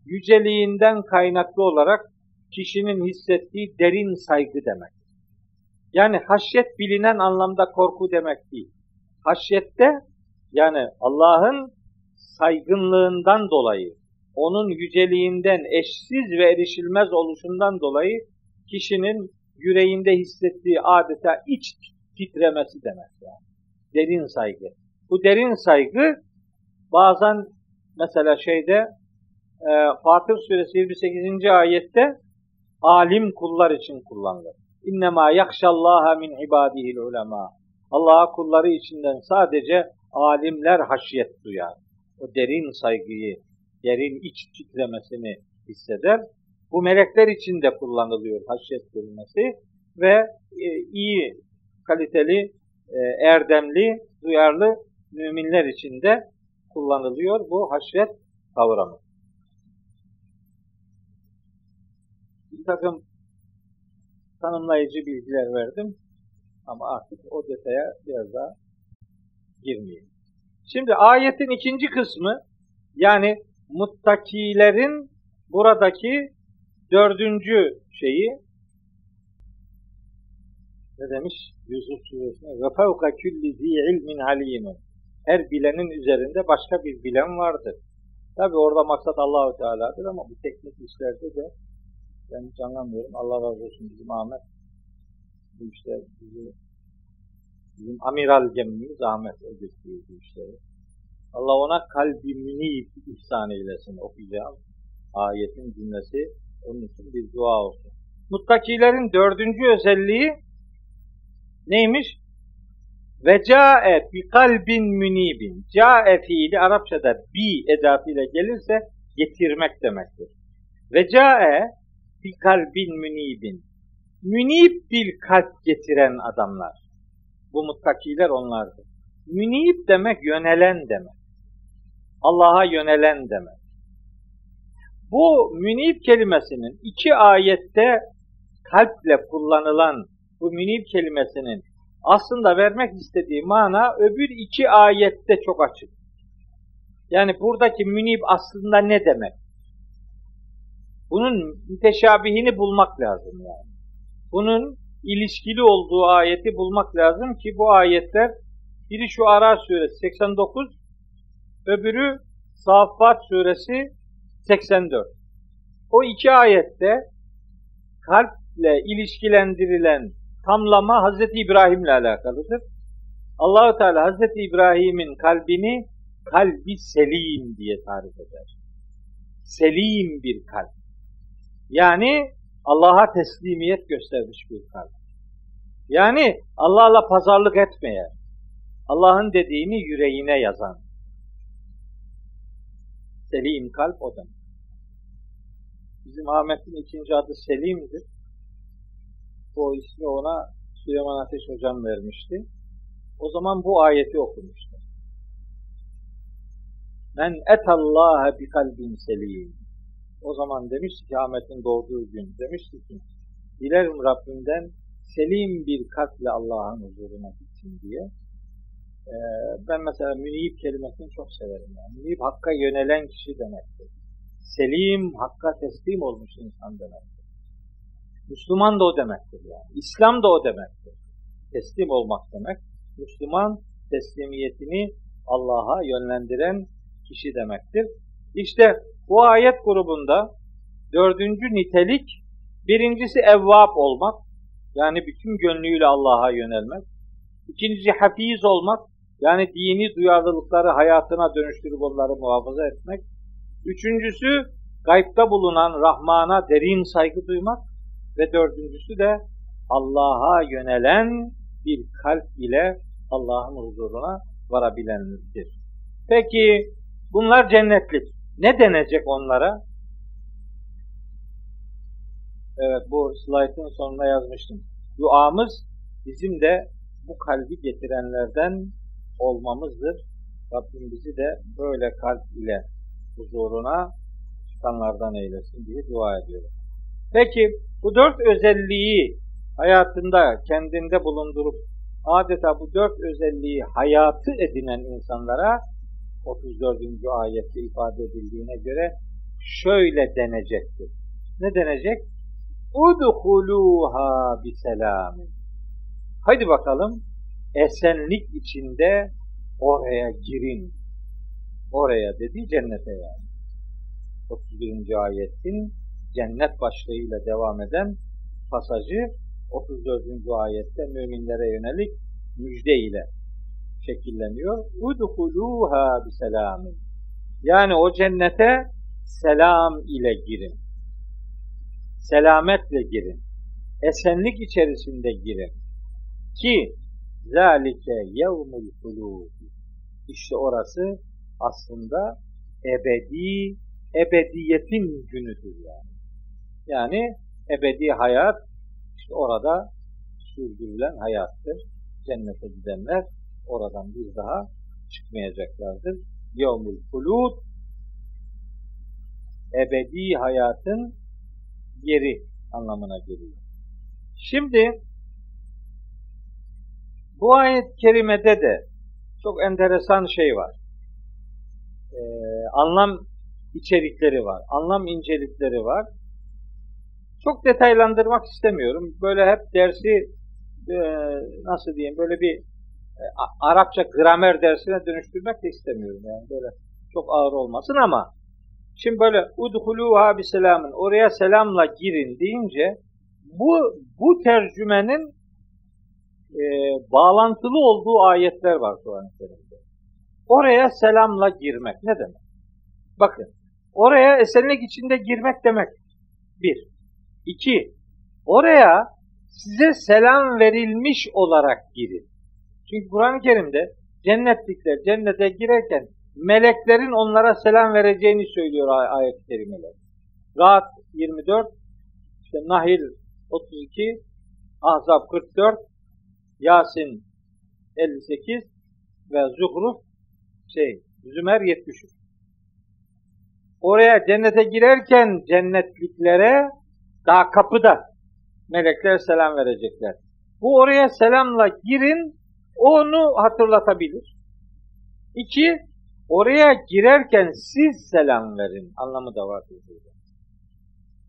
yüceliğinden kaynaklı olarak kişinin hissettiği derin saygı demek. Yani haşyet bilinen anlamda korku demek değil. Haşyette yani Allah'ın saygınlığından dolayı, onun yüceliğinden, eşsiz ve erişilmez oluşundan dolayı kişinin yüreğinde hissettiği adeta iç titremesi demek yani. Derin saygı. Bu derin saygı bazen mesela şeyde e, Fatır Suresi 28. ayette alim kullar için kullanılır. İnnemâ yakşallâhe min ibâdihil ulema. Allah'a kulları içinden sadece alimler haşyet duyar. O derin saygıyı, derin iç titremesini hisseder. Bu melekler için de kullanılıyor haşyet kelimesi ve e, iyi, kaliteli, e, erdemli, duyarlı müminler için de kullanılıyor bu haşyet kavramı. Bir takım tanımlayıcı bilgiler verdim. Ama artık o detaya biraz daha girmeyeyim. Şimdi ayetin ikinci kısmı yani muttakilerin buradaki dördüncü şeyi ne demiş Yusuf suresinde ve fevka külli zi ilmin alimin her bilenin üzerinde başka bir bilen vardır. Tabi orada maksat Allahu Teala'dır ama bu teknik işlerde de ben hiç anlamıyorum. Allah razı olsun bizim Ahmet. Bu işte bizi, bizim amiral gemimiz Ahmet o götürüyor bu işleri. Allah ona kalbi münib ihsan eylesin okuyacağım. Ayetin cümlesi onun için bir dua olsun. Muttakilerin dördüncü özelliği neymiş? Ve ca'e bi kalbin münibin. Ca'e fiili Arapçada bi edatıyla gelirse getirmek demektir. Ve ca'e bi kalbin münibin. Münib bir kalp getiren adamlar. Bu muttakiler onlardır. Münib demek yönelen demek. Allah'a yönelen demek. Bu münib kelimesinin iki ayette kalple kullanılan bu münib kelimesinin aslında vermek istediği mana öbür iki ayette çok açık. Yani buradaki münib aslında ne demek? Bunun müteşabihini bulmak lazım yani. Bunun ilişkili olduğu ayeti bulmak lazım ki bu ayetler biri şu Arar suresi 89, öbürü Saffat suresi 84. O iki ayette kalple ilişkilendirilen tamlama Hazreti İbrahim ile alakalıdır. Allahu Teala Hazreti İbrahim'in kalbini kalbi selim diye tarif eder. Selim bir kalp. Yani Allah'a teslimiyet göstermiş bir kalp. Yani Allah'la pazarlık etmeyen, Allah'ın dediğini yüreğine yazan. Selim kalp o demek. Bizim Ahmet'in ikinci adı Selim'dir. O ismi ona Süleyman Ateş Hocam vermişti. O zaman bu ayeti okumuştu. Men etallaha bi kalbin selim. O zaman demişti ki Ahmet'in doğduğu gün demişti ki dilerim Rabbimden selim bir kalple Allah'ın huzuruna gitsin diye. Ee, ben mesela münib kelimesini çok severim. Yani. Münib hakka yönelen kişi demektir. Selim, hakka teslim olmuş insan demektir. Müslüman da o demektir yani. İslam da o demektir. Teslim olmak demek. Müslüman teslimiyetini Allah'a yönlendiren kişi demektir. İşte bu ayet grubunda dördüncü nitelik birincisi evvab olmak. Yani bütün gönlüyle Allah'a yönelmek. İkincisi hafiz olmak. Yani dini duyarlılıkları hayatına dönüştürüp onları muhafaza etmek. Üçüncüsü gaybda bulunan Rahman'a derin saygı duymak. Ve dördüncüsü de Allah'a yönelen bir kalp ile Allah'ın huzuruna varabilendir. Peki bunlar cennetlik. Ne denecek onlara? Evet bu slaytın sonuna yazmıştım. Duamız bizim de bu kalbi getirenlerden olmamızdır. Rabbim bizi de böyle kalp ile huzuruna çıkanlardan eylesin diye dua ediyorum. Peki bu dört özelliği hayatında kendinde bulundurup adeta bu dört özelliği hayatı edinen insanlara 34. ayette ifade edildiğine göre şöyle denecektir. Ne denecek? Udhuluha biselamin. Haydi bakalım esenlik içinde oraya girin. Oraya dedi cennete yani. 31. ayetin cennet başlığıyla devam eden pasajı 34. ayette müminlere yönelik müjde ile şekilleniyor. Udhuluha biselamin. Yani o cennete selam ile girin. Selametle girin. Esenlik içerisinde girin. Ki zalike yevmul hulud. İşte orası aslında ebedi, ebediyetin günüdür yani. Yani ebedi hayat işte orada sürdürülen hayattır. Cennete gidenler oradan bir daha çıkmayacaklardır. Yevmul hulud ebedi hayatın yeri anlamına geliyor. Şimdi bu ayet-i kerimede de çok enteresan şey var. Ee, anlam içerikleri var. Anlam incelikleri var. Çok detaylandırmak istemiyorum. Böyle hep dersi e, nasıl diyeyim böyle bir e, Arapça gramer dersine dönüştürmek de istemiyorum. Yani böyle çok ağır olmasın ama şimdi böyle udhuluha bi selamın oraya selamla girin deyince bu bu tercümenin e, bağlantılı olduğu ayetler var Kur'an-ı Kerim'de. Oraya selamla girmek ne demek? Bakın, oraya esenlik içinde girmek demek. Bir. İki, oraya size selam verilmiş olarak girin. Çünkü Kur'an-ı Kerim'de cennetlikler cennete girerken meleklerin onlara selam vereceğini söylüyor ayet-i kerimeler. Rahat 24, işte Nahil 32, Ahzab 44, Yasin 58 ve Zuhruf şey, Zümer 73. Oraya cennete girerken cennetliklere daha kapıda melekler selam verecekler. Bu oraya selamla girin, onu hatırlatabilir. İki, oraya girerken siz selam verin anlamı da var.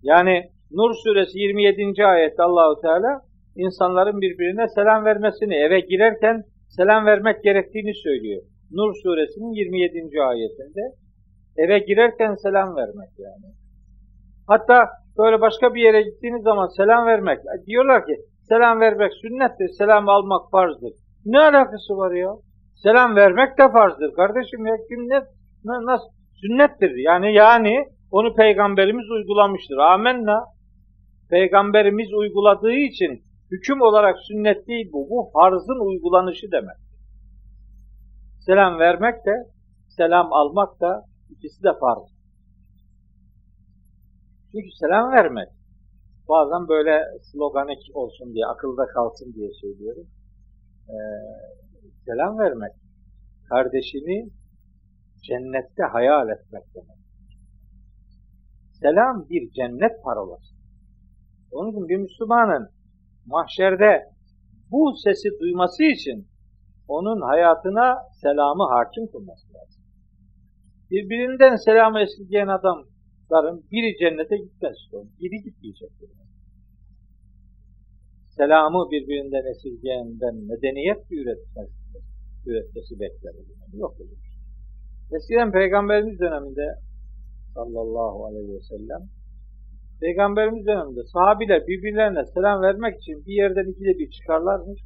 Yani Nur suresi 27. ayette Allahu Teala insanların birbirine selam vermesini, eve girerken selam vermek gerektiğini söylüyor. Nur suresinin 27. ayetinde eve girerken selam vermek yani. Hatta böyle başka bir yere gittiğiniz zaman selam vermek, diyorlar ki selam vermek sünnettir, selam almak farzdır. Ne alakası var ya? Selam vermek de farzdır kardeşim ya. Kim ne, nasıl? Sünnettir. Yani yani onu peygamberimiz uygulamıştır. Amenna. Peygamberimiz uyguladığı için hüküm olarak sünnet değil bu. Bu farzın uygulanışı demek. Selam vermek de, selam almak da ikisi de farz. Çünkü selam vermek bazen böyle sloganik olsun diye, akılda kalsın diye söylüyorum. Ee, selam vermek, kardeşini cennette hayal etmek demek. Selam bir cennet parolası. Onun için bir Müslümanın mahşerde bu sesi duyması için onun hayatına selamı hakim kılması lazım. Birbirinden selamı esirgeyen adamların biri cennete gitmez. Biri gitmeyecek. Selamı birbirinden esirgeyenden medeniyet üretmez, üretmesi bekler. Yok öyle şey. Eskiden Peygamberimiz döneminde sallallahu aleyhi ve sellem Peygamberimiz döneminde sahabiler birbirlerine selam vermek için bir yerden ikide bir çıkarlarmış.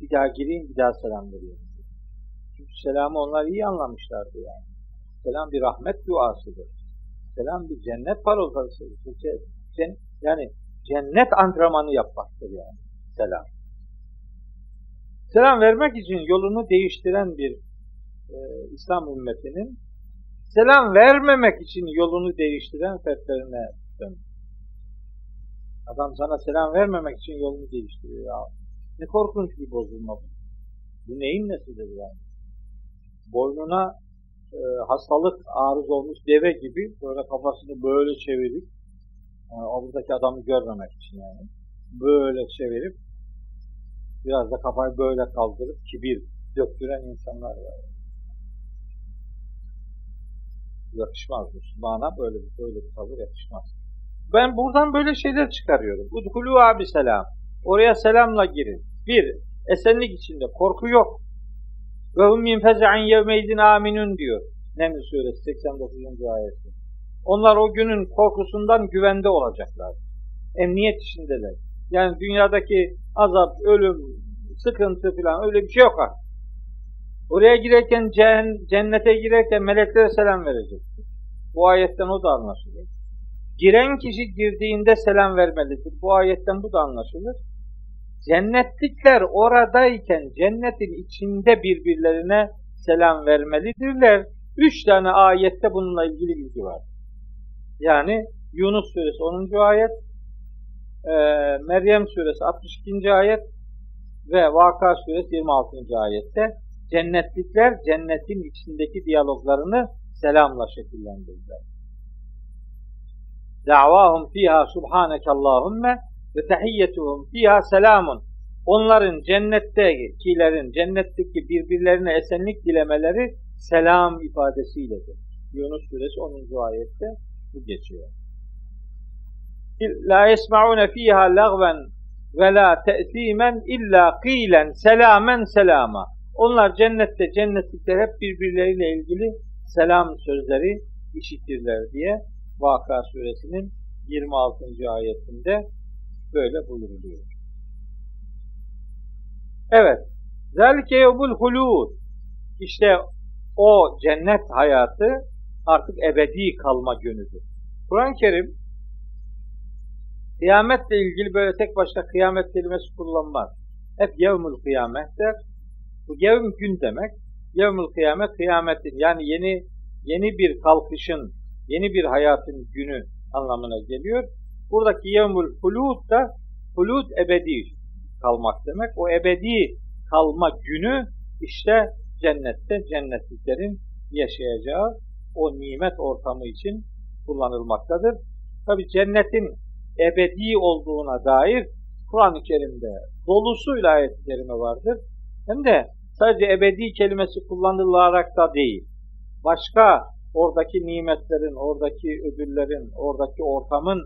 Bir daha gireyim, bir daha selam vereyim. Çünkü selamı onlar iyi anlamışlardı yani. Selam bir rahmet duasıdır. Selam bir cennet paroltasıdır. Yani cennet antrenmanı yapmaktır yani. Selam. Selam vermek için yolunu değiştiren bir e, İslam ümmetinin selam vermemek için yolunu değiştiren fertlerine dön. Adam sana selam vermemek için yolunu değiştiriyor ya. Ne korkunç bir bozulma bu. Bu neyin nesidir yani? Boynuna e, hastalık arız olmuş deve gibi böyle kafasını böyle çevirip yani buradaki adamı görmemek için yani böyle çevirip biraz da kafayı böyle kaldırıp kibir döktüren insanlar var. Yakışmaz Müslümana böyle bir, böyle bir tavır yakışmaz. Ben buradan böyle şeyler çıkarıyorum. Udhulu abi selam. Oraya selamla girin. Bir, esenlik içinde korku yok. Ve hum min feze'an yevmeydin aminun diyor. Neml suresi 89. ayeti. Onlar o günün korkusundan güvende olacaklar. Emniyet içindeler. Yani dünyadaki azap, ölüm, sıkıntı falan öyle bir şey yok artık. Oraya girerken cennete girerken meleklere selam verecek. Bu ayetten o da anlaşılır. Giren kişi girdiğinde selam vermelidir. Bu ayetten bu da anlaşılır. Cennetlikler oradayken cennetin içinde birbirlerine selam vermelidirler. Üç tane ayette bununla ilgili bilgi var. Yani Yunus suresi 10. ayet, e, Meryem suresi 62. ayet ve Vaka suresi 26. ayette cennetlikler cennetin içindeki diyaloglarını selamla şekillendirirler. Da'vahum fiha subhaneke Allahümme ve tehiyyetuhum fiha selamun. Onların cennettekilerin, cennetteki birbirlerine esenlik dilemeleri selam ifadesiyledir. Yunus suresi 10. ayette bu geçiyor. La yesma'une fiha lagven ve la te'simen illa kılen selamen selama. Onlar cennette, cennetlikler hep birbirleriyle ilgili selam sözleri işitirler diye Vaka suresinin 26. ayetinde böyle buyuruluyor. Evet. Zelke yevmul hulud. İşte o cennet hayatı artık ebedi kalma günüdür. Kur'an-ı Kerim kıyametle ilgili böyle tek başına kıyamet kelimesi kullanmaz. Hep yevmül kıyamet der. Bu yevm gün demek. Yevmül kıyamet kıyametin yani yeni yeni bir kalkışın, yeni bir hayatın günü anlamına geliyor. Buradaki yevmül hulud da hulud ebedi kalmak demek. O ebedi kalma günü işte cennette cennetliklerin yaşayacağı o nimet ortamı için kullanılmaktadır. Tabi cennetin ebedi olduğuna dair Kur'an-ı Kerim'de dolusuyla ayet-i kerime vardır. Hem de sadece ebedi kelimesi kullanılarak da değil. Başka oradaki nimetlerin, oradaki ödüllerin, oradaki ortamın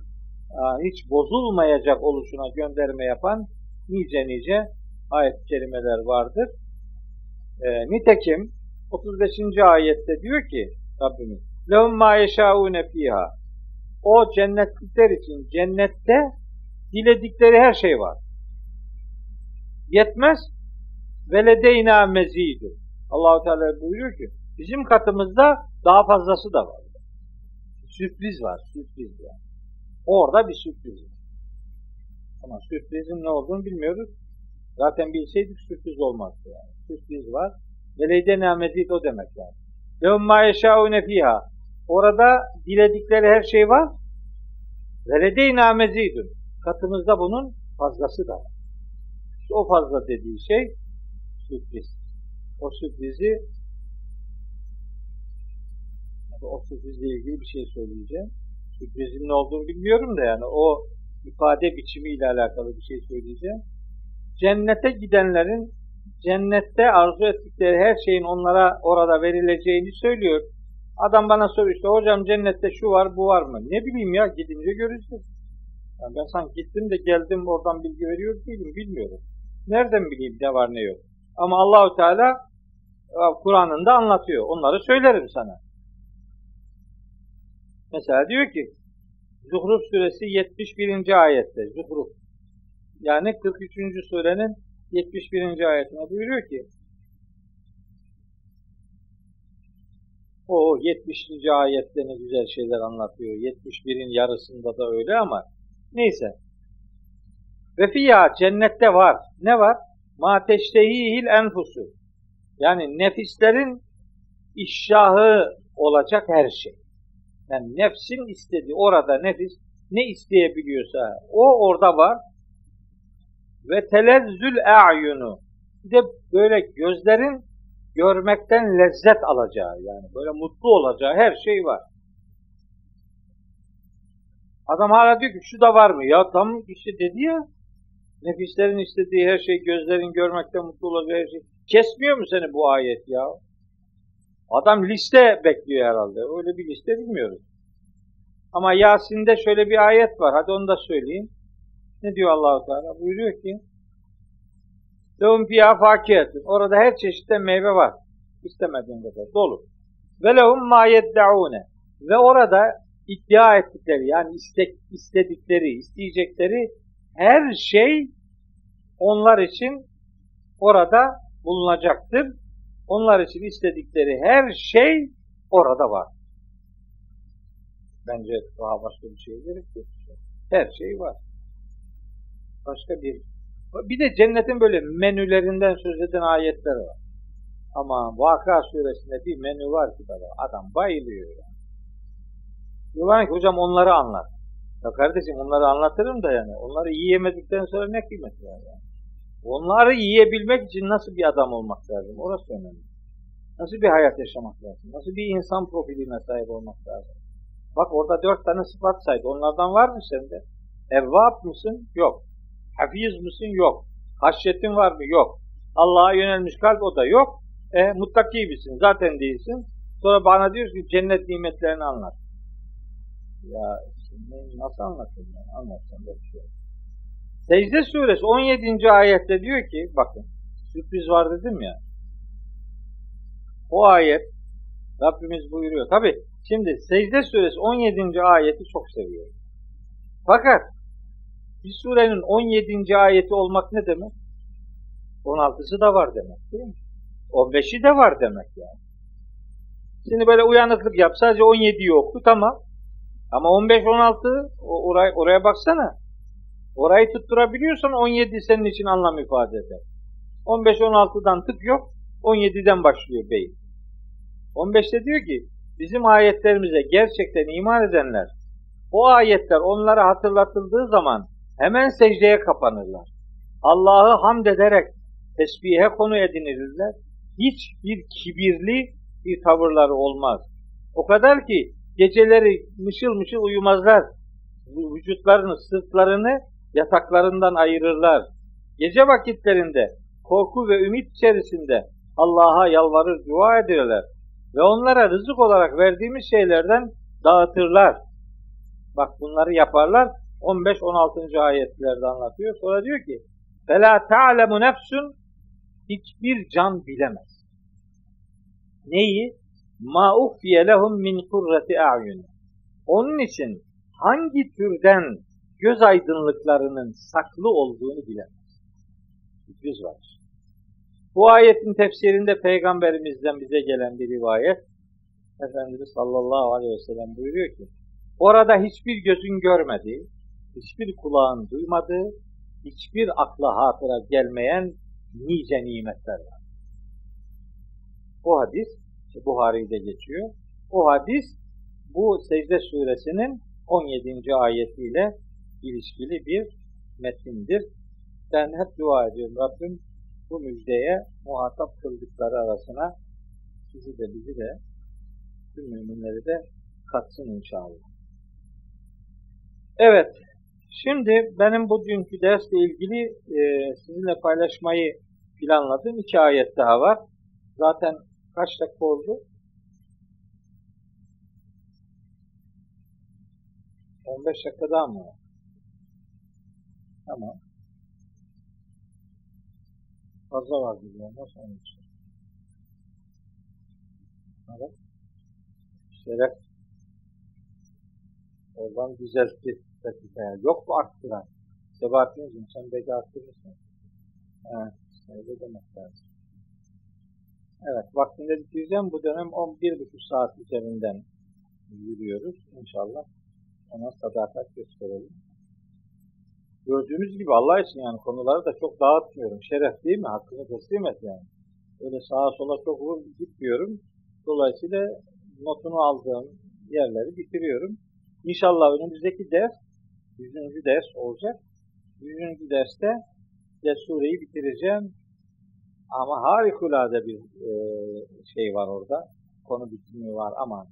hiç bozulmayacak oluşuna gönderme yapan nice nice ayet-i kerimeler vardır. E, nitekim 35. ayette diyor ki Rabbimiz لَهُمْ مَا يَشَاءُونَ ف۪يهَا o cennetlikler için cennette diledikleri her şey var. Yetmez. Veledeyna mezidü. Allahu Teala buyuruyor ki bizim katımızda daha fazlası da var. Sürpriz var, sürpriz yani. Orada bir sürpriz var. Ama sürprizin ne olduğunu bilmiyoruz. Zaten bilseydik sürpriz olmazdı yani. Sürpriz var. Veleyde mezid o demek yani. Lehum ma yeşâune fîhâ. Orada diledikleri her şey var. Veledeyna mezidun. Katımızda bunun fazlası da var. İşte o fazla dediği şey sürpriz. O sürprizi o sürprizle ilgili bir şey söyleyeceğim. Sürprizin ne olduğunu bilmiyorum da yani o ifade biçimiyle alakalı bir şey söyleyeceğim. Cennete gidenlerin cennette arzu ettikleri her şeyin onlara orada verileceğini söylüyor. Adam bana soruyor işte hocam cennette şu var bu var mı? Ne bileyim ya gidince göreceğiz. Yani ben sanki gittim de geldim oradan bilgi veriyor değilim bilmiyorum. Nereden bileyim ne var ne yok. Ama Allahu Teala e, Kur'an'ında anlatıyor. Onları söylerim sana. Mesela diyor ki Zuhruf suresi 71. ayette Zuhruf yani 43. surenin 71. ayetine buyuruyor ki o 70. ayette ne güzel şeyler anlatıyor. 71'in yarısında da öyle ama neyse. Ve fiyya cennette var. Ne var? Ma teştehihil enfusu. Yani nefislerin işşahı olacak her şey. Yani nefsin istediği orada nefis ne isteyebiliyorsa o orada var. Ve telezzül a'yunu. Bir de böyle gözlerin görmekten lezzet alacağı yani böyle mutlu olacağı her şey var. Adam hala diyor ki şu da var mı? Ya tam işte dedi ya nefislerin istediği her şey gözlerin görmekten mutlu olacağı her şey. Kesmiyor mu seni bu ayet ya? Adam liste bekliyor herhalde. Öyle bir liste bilmiyoruz. Ama Yasin'de şöyle bir ayet var. Hadi onu da söyleyeyim. Ne diyor Allahu Teala? Buyuruyor ki Lehum fiyâ. Orada her çeşitte meyve var. İstemediğin kadar. Dolu. Ve lehum mâ yedde'ûne. Ve orada iddia ettikleri yani istek, istedikleri, isteyecekleri her şey onlar için orada bulunacaktır. Onlar için istedikleri her şey orada var. Bence daha başka bir şey gerek yok. Her şey var. Başka bir bir de cennetin böyle menülerinden söz eden ayetler var. Ama Vaka suresinde bir menü var ki böyle adam bayılıyor yani. Diyorlar ki hocam onları anlat. Ya kardeşim onları anlatırım da yani. Onları yiyemedikten sonra ne kıymeti var yani. Onları yiyebilmek için nasıl bir adam olmak lazım? Orası önemli. Nasıl bir hayat yaşamak lazım? Nasıl bir insan profiline sahip olmak lazım? Bak orada dört tane sıfat saydı. Onlardan var mı sende? Evvab mısın? Yok. Hafiz mısın? Yok. Haşyetin var mı? Yok. Allah'a yönelmiş kalp o da yok. E, muttaki misin? Zaten değilsin. Sonra bana diyor ki cennet nimetlerini anlat. Ya nasıl anlatayım ben? Anlatsam da bir şey Secde suresi 17. ayette diyor ki bakın sürpriz var dedim ya. O ayet Rabbimiz buyuruyor. Tabi şimdi secde suresi 17. ayeti çok seviyorum. Fakat bir surenin 17. ayeti olmak ne demek? 16'sı da var demek değil mi? 15'i de var demek yani. Şimdi böyle uyanıklık yap. Sadece 17'yi oku tamam. Ama 15-16 oraya, oraya baksana. Orayı tutturabiliyorsan 17 senin için anlam ifade eder. 15-16'dan tık yok. 17'den başlıyor beyin. 15'te diyor ki bizim ayetlerimize gerçekten iman edenler o ayetler onlara hatırlatıldığı zaman hemen secdeye kapanırlar. Allah'ı hamd ederek tesbihe konu edinirler. Hiçbir kibirli bir tavırları olmaz. O kadar ki geceleri mışıl mışıl uyumazlar. Vücutlarını, sırtlarını yataklarından ayırırlar. Gece vakitlerinde korku ve ümit içerisinde Allah'a yalvarır, dua ederler. Ve onlara rızık olarak verdiğimiz şeylerden dağıtırlar. Bak bunları yaparlar. 15-16. ayetlerde anlatıyor. Sonra diyor ki فَلَا تَعْلَمُ نَفْسٌ Hiçbir can bilemez. Neyi? مَا اُخْفِيَ لَهُمْ مِنْ قُرَّةِ اَعْيُنِ Onun için hangi türden göz aydınlıklarının saklı olduğunu bilemez. Yüz var. Bu ayetin tefsirinde Peygamberimizden bize gelen bir rivayet, Efendimiz sallallahu aleyhi ve sellem buyuruyor ki, orada hiçbir gözün görmediği, hiçbir kulağın duymadığı, hiçbir akla hatıra gelmeyen nice nimetler var. O hadis, Buhari'de geçiyor. O hadis, bu Secde suresinin 17. ayetiyle ilişkili bir metindir. Ben hep dua ediyorum. Rabbim bu müjdeye muhatap kıldıkları arasına sizi de bizi de tüm müminleri de katsın inşallah. Evet, şimdi benim bu dünkü dersle ilgili e, sizinle paylaşmayı planladığım iki ayet daha var. Zaten kaç dakika oldu? 15 dakika daha mı? Tamam. Fazla var. Nasıl onun için? Evet. Şeref. Oradan düzeltti dakikaya. Yok mu arttıran? Sebahattin'cim sen belki arttırırsın. Evet. Öyle demek lazım. Evet. Vaktinde bitireceğim. Bu dönem 11,5 saat üzerinden yürüyoruz. İnşallah ona sadakat gösterelim. Gördüğünüz gibi Allah için yani konuları da çok dağıtmıyorum. Şeref değil mi? Hakkını teslim et yani. Öyle sağa sola çok vur gitmiyorum. Dolayısıyla notunu aldığım yerleri bitiriyorum. İnşallah önümüzdeki ders 100. ders olacak. 100. derste de sureyi bitireceğim. Ama harikulade bir e, şey var orada. Konu bitimi var ama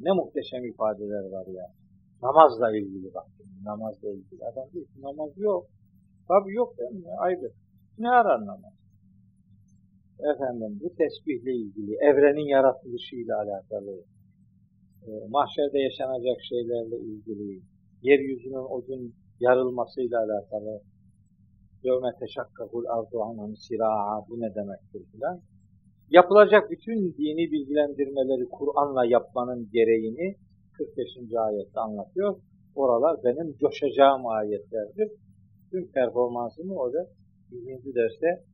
ne muhteşem ifadeler var ya. Namazla ilgili bak. Namazla ilgili. Adam diyor ki namaz yok. Tabi yok değil mi? Ayrı. Ne arar namaz? Efendim bu tesbihle ilgili, evrenin yaratılışıyla alakalı, e, mahşerde yaşanacak şeylerle ilgili, yeryüzünün o gün yarılmasıyla alakalı, yevme teşakkakul ardu anhum siraa bu ne demektir filan. Yapılacak bütün dini bilgilendirmeleri Kur'an'la yapmanın gereğini 45. ayette anlatıyor. Oralar benim coşacağım ayetlerdir. Tüm performansımı orada 100. derste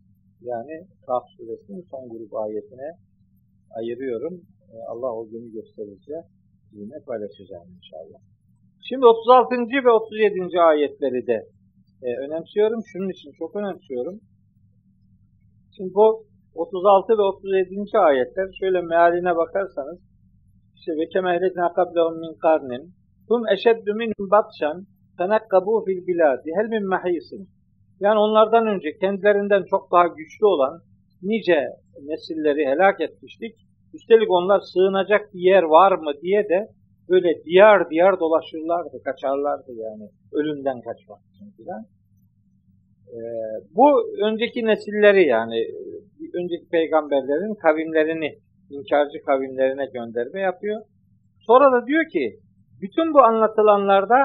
yani Kaf suresinin son grup ayetine ayırıyorum. Ee, Allah o günü gösterince yine paylaşacağım inşallah. Şimdi 36. ve 37. ayetleri de e, önemsiyorum. Şunun için çok önemsiyorum. Şimdi bu 36 ve 37. ayetler şöyle mealine bakarsanız işte ve kemehlekna kablehum min karnin hum eşeddu minhum batşan tenekkabu fil biladi hel min mahisin yani onlardan önce kendilerinden çok daha güçlü olan nice nesilleri helak etmiştik. Üstelik onlar sığınacak bir yer var mı diye de böyle diyar diyar dolaşırlardı, kaçarlardı yani ölümden kaçmak için filan. Ee, bu önceki nesilleri yani önceki peygamberlerin kavimlerini inkarcı kavimlerine gönderme yapıyor. Sonra da diyor ki bütün bu anlatılanlarda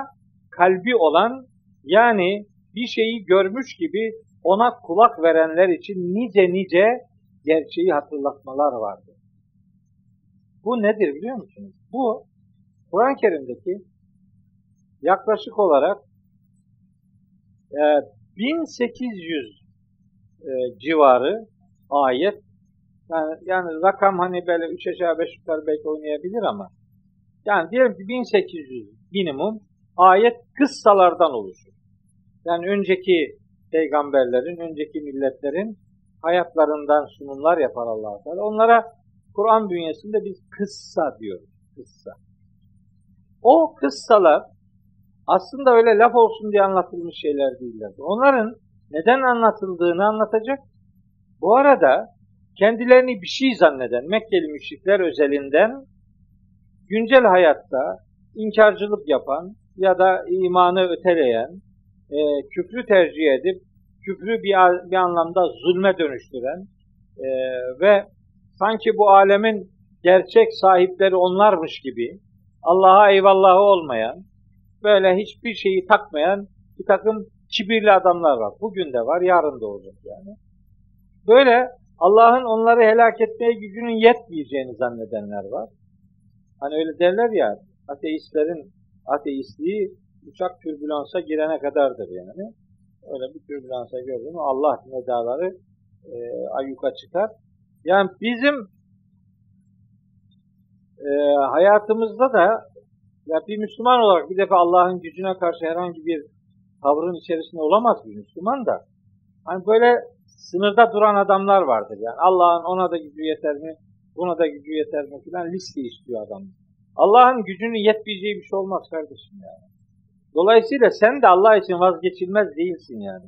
kalbi olan yani bir şeyi görmüş gibi ona kulak verenler için nice nice gerçeği hatırlatmalar vardır. Bu nedir biliyor musunuz? Bu Kur'an-ı Kerim'deki yaklaşık olarak e, 1800 e, civarı ayet Yani, yani rakam hani böyle 3 aşağı 5 yukarı belki oynayabilir ama yani diyelim ki 1800 minimum ayet kıssalardan oluşur. Yani önceki peygamberlerin, önceki milletlerin hayatlarından sunumlar yapar allah Teala. Onlara Kur'an bünyesinde biz kıssa diyoruz. Kıssa. O kıssalar aslında öyle laf olsun diye anlatılmış şeyler değiller. Onların neden anlatıldığını anlatacak. Bu arada kendilerini bir şey zanneden Mekkeli müşrikler özelinden güncel hayatta inkarcılık yapan ya da imanı öteleyen, e, küfrü tercih edip küfrü bir, bir anlamda zulme dönüştüren e, ve sanki bu alemin gerçek sahipleri onlarmış gibi Allah'a eyvallahı olmayan, böyle hiçbir şeyi takmayan bir takım kibirli adamlar var. Bugün de var, yarın da olacak yani. Böyle Allah'ın onları helak etmeye gücünün yetmeyeceğini zannedenler var. Hani öyle derler ya, ateistlerin ateistliği uçak türbülansa girene kadardır yani. Öyle bir türbülansa gördüm Allah nedaları e, ayyuka çıkar. Yani bizim e, hayatımızda da ya bir Müslüman olarak bir defa Allah'ın gücüne karşı herhangi bir tavrın içerisinde olamaz bir Müslüman da. Hani böyle sınırda duran adamlar vardır yani. Allah'ın ona da gücü yeter mi, buna da gücü yeter mi filan liste istiyor adam. Allah'ın gücünün yetmeyeceği bir şey olmaz kardeşim yani. Dolayısıyla sen de Allah için vazgeçilmez değilsin yani.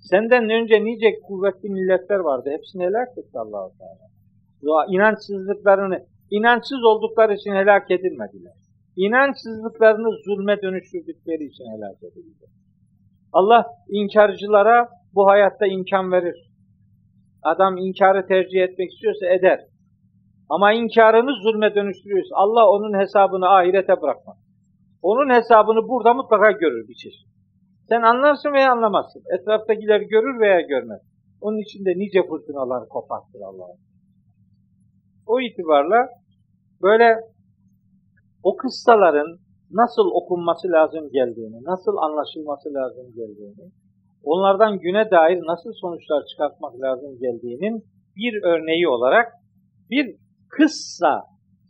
Senden önce nice kuvvetli milletler vardı. Hepsini helak etti allah Teala. İnançsızlıklarını, inançsız oldukları için helak edilmediler. İnançsızlıklarını zulme dönüştürdükleri için helak edildiler. Allah inkarcılara bu hayatta imkan verir. Adam inkarı tercih etmek istiyorsa eder. Ama inkarını zulme dönüştürüyorsa Allah onun hesabını ahirete bırakmaz. Onun hesabını burada mutlaka görür bir çeşit. Sen anlarsın veya anlamazsın. Etraftakiler görür veya görmez. Onun içinde nice fırtınalar kopartır Allah'ın. O itibarla böyle o kıssaların nasıl okunması lazım geldiğini, nasıl anlaşılması lazım geldiğini, onlardan güne dair nasıl sonuçlar çıkartmak lazım geldiğinin bir örneği olarak bir kıssa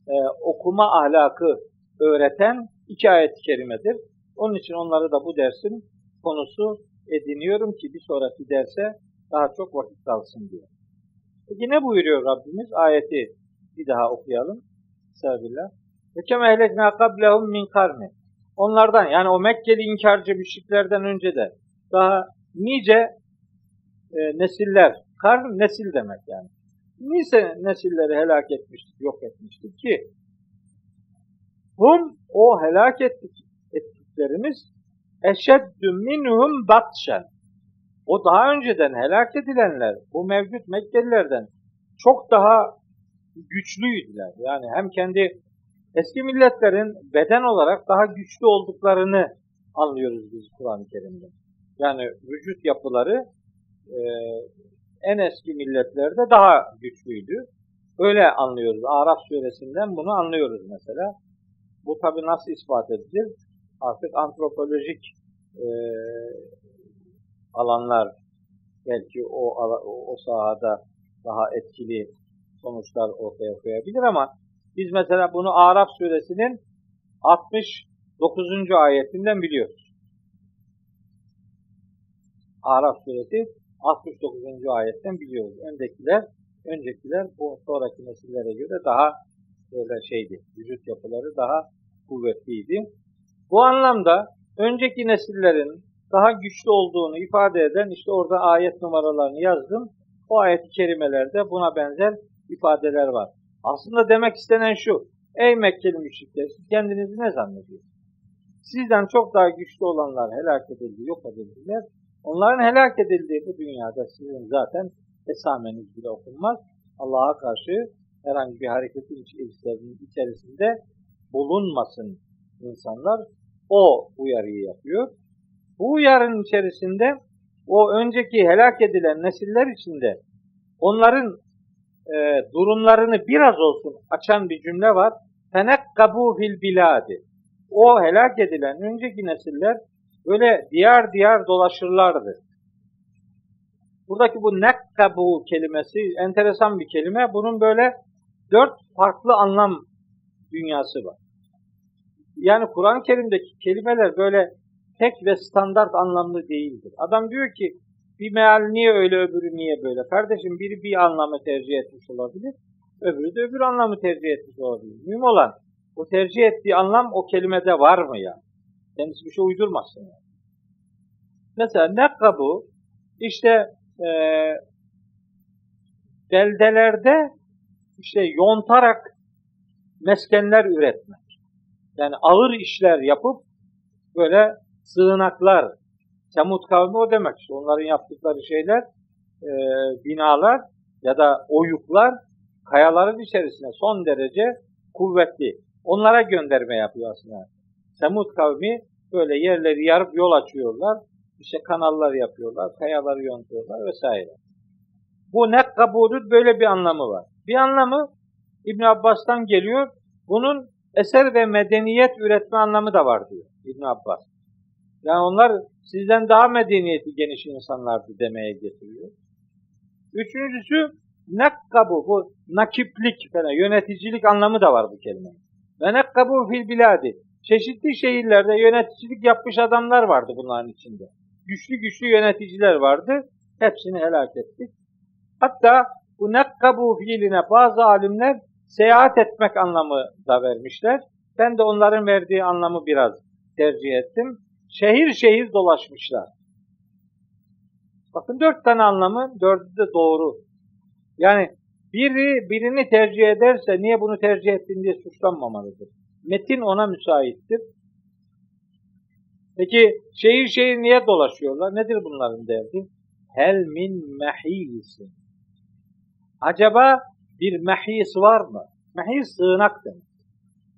e, okuma ahlakı öğreten iki ayet-i kerimedir. Onun için onları da bu dersin konusu ediniyorum ki bir sonraki derse daha çok vakit kalsın diye. Peki ne buyuruyor Rabbimiz? Ayeti bir daha okuyalım. Ve kem ehlekna kablehum min karni. Onlardan yani o Mekkeli inkarcı müşriklerden önce de daha nice e, nesiller, karn nesil demek yani. Nice nesilleri helak etmiştik, yok etmiştik ki hum o helak ettik, ettiklerimiz eşeddü minhum batşen. O daha önceden helak edilenler, bu mevcut Mekkelilerden çok daha güçlüydüler. Yani hem kendi eski milletlerin beden olarak daha güçlü olduklarını anlıyoruz biz Kur'an-ı Kerim'de. Yani vücut yapıları e, en eski milletlerde daha güçlüydü. Öyle anlıyoruz. Araf suresinden bunu anlıyoruz mesela. Bu tabi nasıl ispat edilir? Artık antropolojik e, alanlar belki o, o, sahada daha etkili sonuçlar ortaya koyabilir ama biz mesela bunu Araf suresinin 69. ayetinden biliyoruz. Araf suresi 69. ayetten biliyoruz. Öncekiler, öncekiler bu sonraki nesillere göre daha böyle şeydi. Vücut yapıları daha kuvvetliydi. Bu anlamda önceki nesillerin daha güçlü olduğunu ifade eden işte orada ayet numaralarını yazdım. O ayet-i kerimelerde buna benzer ifadeler var. Aslında demek istenen şu. Ey Mekkeli müşrikler siz kendinizi ne zannediyorsunuz? Sizden çok daha güçlü olanlar helak edildi, yok edildiler. Onların helak edildiği bu dünyada sizin zaten esameniz bile okunmaz. Allah'a karşı herhangi bir hareketin içerisinde bulunmasın insanlar. O uyarıyı yapıyor. Bu uyarının içerisinde o önceki helak edilen nesiller içinde onların e, durumlarını biraz olsun açan bir cümle var. Fenekkabu fil biladi. O helak edilen önceki nesiller böyle diyar diyar dolaşırlardı. buradaki bu nekkabu kelimesi enteresan bir kelime. Bunun böyle dört farklı anlam dünyası var. Yani Kur'an-ı Kerim'deki kelimeler böyle tek ve standart anlamlı değildir. Adam diyor ki bir meal niye öyle öbürü niye böyle? Kardeşim biri bir anlamı tercih etmiş olabilir. Öbürü de öbür anlamı tercih etmiş olabilir. Mühim olan o tercih ettiği anlam o kelimede var mı ya? Kendisi bir şey uydurmasın yani. Mesela nekkabu işte e, beldelerde işte yontarak meskenler üretmek. Yani ağır işler yapıp böyle sığınaklar, Semud kavmi o demek işte. Onların yaptıkları şeyler, e, binalar ya da oyuklar kayaların içerisine son derece kuvvetli. Onlara gönderme yapıyor aslında. Semud kavmi böyle yerleri yarıp yol açıyorlar. İşte kanallar yapıyorlar, kayaları yontuyorlar vesaire. Bu net kabulü böyle bir anlamı var. Bir anlamı İbn Abbas'tan geliyor. Bunun eser ve medeniyet üretme anlamı da var diyor İbn Abbas. Yani onlar sizden daha medeniyeti geniş insanlardı demeye getiriyor. Üçüncüsü nekkabu, bu nakiplik, yani yöneticilik anlamı da var bu kelimenin. Ve nekkabu fil biladi. Çeşitli şehirlerde yöneticilik yapmış adamlar vardı bunların içinde. Güçlü güçlü yöneticiler vardı. Hepsini helak ettik. Hatta bu nekkabu fiiline bazı alimler seyahat etmek anlamı da vermişler. Ben de onların verdiği anlamı biraz tercih ettim. Şehir şehir dolaşmışlar. Bakın dört tane anlamı, dördü de doğru. Yani biri birini tercih ederse niye bunu tercih ettin diye suçlanmamalıdır. Metin ona müsaittir. Peki şehir şehir niye dolaşıyorlar? Nedir bunların derdi? Hel min mehisi. Acaba bir mehis var mı? Mehis sığınak demek.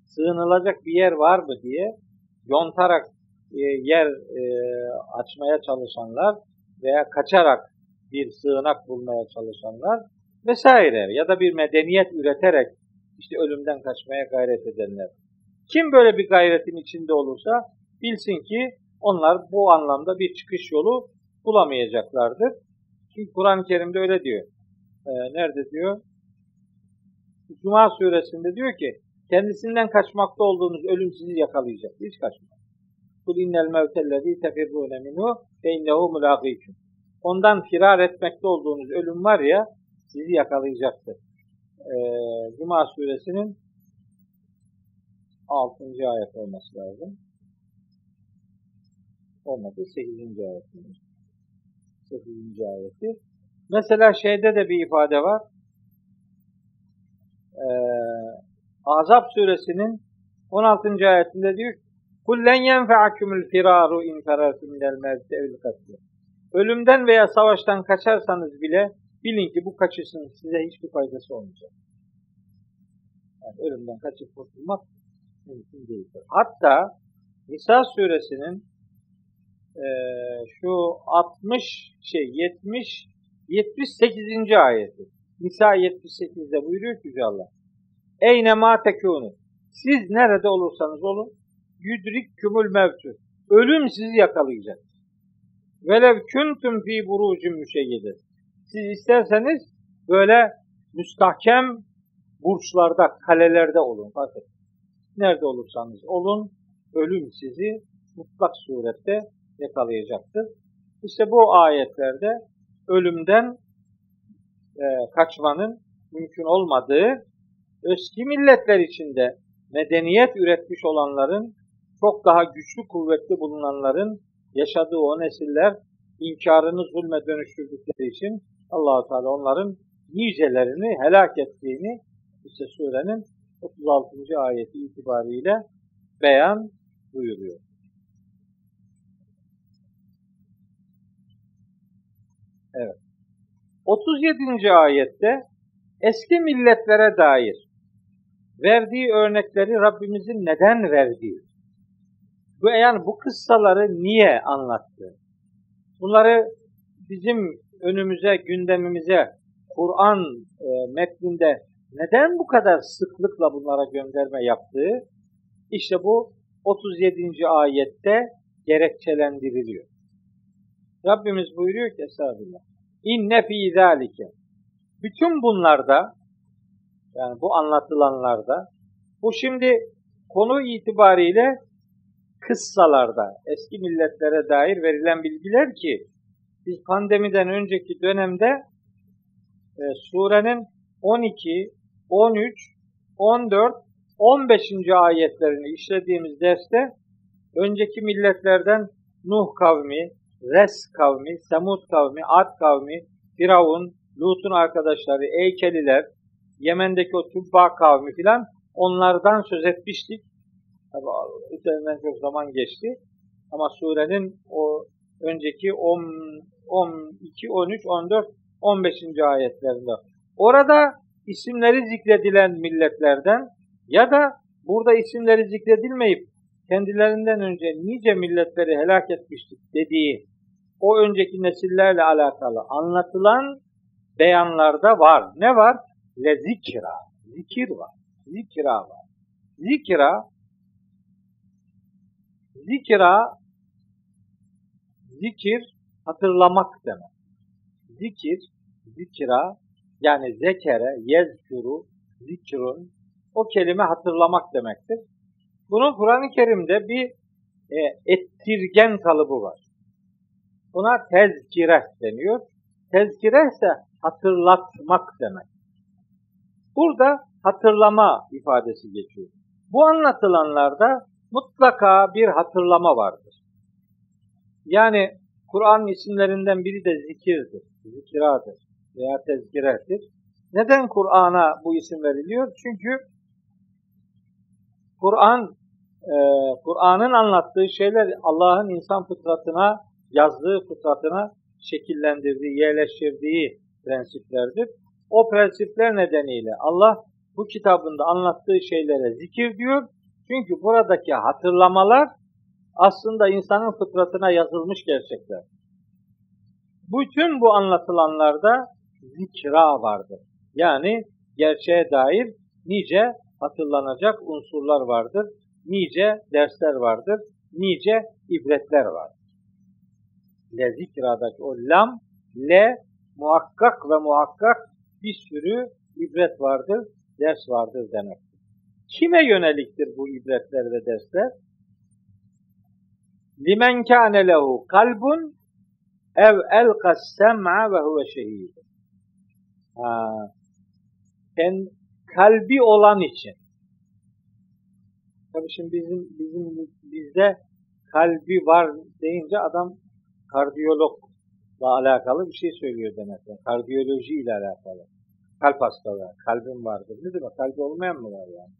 Sığınılacak bir yer var mı diye yontarak yer e, açmaya çalışanlar veya kaçarak bir sığınak bulmaya çalışanlar vesaire ya da bir medeniyet üreterek işte ölümden kaçmaya gayret edenler. Kim böyle bir gayretin içinde olursa bilsin ki onlar bu anlamda bir çıkış yolu bulamayacaklardır. Çünkü Kur'an-ı Kerim'de öyle diyor. Ee, nerede diyor? Cuma suresinde diyor ki kendisinden kaçmakta olduğunuz ölüm sizi yakalayacak. Hiç kaçmayın. Kul innel mevtellezî tefirrûne minhu fe innehu mulâgîküm. Ondan firar etmekte olduğunuz ölüm var ya sizi yakalayacaktır. Ee, Cuma suresinin 6. ayet olması lazım. Olmadı. 8. ayet. 8. ayeti. Mesela şeyde de bir ifade var. Ee, Azap suresinin 16. ayetinde diyor Kullen yenfe'akumul firaru in ferartum minel mevti evil katli. Ölümden veya savaştan kaçarsanız bile bilin ki bu kaçışın size hiçbir faydası olmayacak. Yani ölümden kaçıp kurtulmak mümkün değildir. Hatta Nisa suresinin e, şu 60 şey 70 78. ayeti. Nisa 78'de buyuruyor ki Yüce Allah. Eyne ma tekûnü. Siz nerede olursanız olun yüdrik kümül mevtü. Ölüm sizi yakalayacak. Velev küntüm fi burucun müşeyyide. Siz isterseniz böyle müstahkem burçlarda, kalelerde olun. Bakın. Nerede olursanız olun, ölüm sizi mutlak surette yakalayacaktır. İşte bu ayetlerde ölümden e, kaçmanın mümkün olmadığı, eski milletler içinde medeniyet üretmiş olanların çok daha güçlü kuvvetli bulunanların yaşadığı o nesiller inkarını zulme dönüştürdükleri için allah Teala onların nicelerini helak ettiğini işte surenin 36. ayeti itibariyle beyan buyuruyor. Evet. 37. ayette eski milletlere dair verdiği örnekleri Rabbimizin neden verdiği, bu yani bu kıssaları niye anlattı? Bunları bizim önümüze, gündemimize Kur'an e, metninde neden bu kadar sıklıkla bunlara gönderme yaptığı işte bu 37. ayette gerekçelendiriliyor. Rabbimiz buyuruyor ki Estağfirullah. İnne fî zâlike. Bütün bunlarda, yani bu anlatılanlarda, bu şimdi konu itibariyle kıssalarda, eski milletlere dair verilen bilgiler ki, biz pandemiden önceki dönemde e, surenin 12, 13, 14, 15. ayetlerini işlediğimiz derste önceki milletlerden Nuh kavmi, Res kavmi, Semud kavmi, Ad kavmi, Firavun, Lut'un arkadaşları, Eykeliler, Yemen'deki o Tubba kavmi filan onlardan söz etmiştik. Tabi üzerinden çok zaman geçti. Ama surenin o önceki 10, 12, 13, 14, 15. ayetlerinde. Orada isimleri zikredilen milletlerden ya da burada isimleri zikredilmeyip kendilerinden önce nice milletleri helak etmiştik dediği o önceki nesillerle alakalı anlatılan beyanlarda var. Ne var? Le zikra. Zikir var. Zikra var. Zikra zikra zikir hatırlamak demek. Zikir, zikra yani zekere, yezkuru, zikrun o kelime hatırlamak demektir. Bunun Kur'an-ı Kerim'de bir e, ettirgen kalıbı var. Buna tezkire deniyor. Tezkire ise hatırlatmak demek. Burada hatırlama ifadesi geçiyor. Bu anlatılanlarda mutlaka bir hatırlama vardır. Yani Kur'an'ın isimlerinden biri de zikirdir, zikiradır veya tezkiredir. Neden Kur'an'a bu isim veriliyor? Çünkü Kur'an e, Kur'an'ın anlattığı şeyler Allah'ın insan fıtratına, yazdığı fıtratına şekillendirdiği, yerleştirdiği prensiplerdir. O prensipler nedeniyle Allah bu kitabında anlattığı şeylere zikir diyor. Çünkü buradaki hatırlamalar aslında insanın fıtratına yazılmış gerçekler. Bütün bu anlatılanlarda zikra vardır. Yani gerçeğe dair nice hatırlanacak unsurlar vardır. Nice dersler vardır. Nice ibretler vardır. Le zikradaki o lam, le muhakkak ve muhakkak bir sürü ibret vardır, ders vardır demektir. Kime yöneliktir bu ibretler ve dersler? Limen kâne lehu kalbun ev elqas sem'a ve huve şehid. Sen kalbi olan için. Tabii şimdi bizim bizim bizde kalbi var deyince adam kardiyologla alakalı bir şey söylüyor demek. Yani kardiyoloji ile alakalı. Kalp hastalığı, kalbim vardır. Ne demek? Kalbi olmayan mı var yani?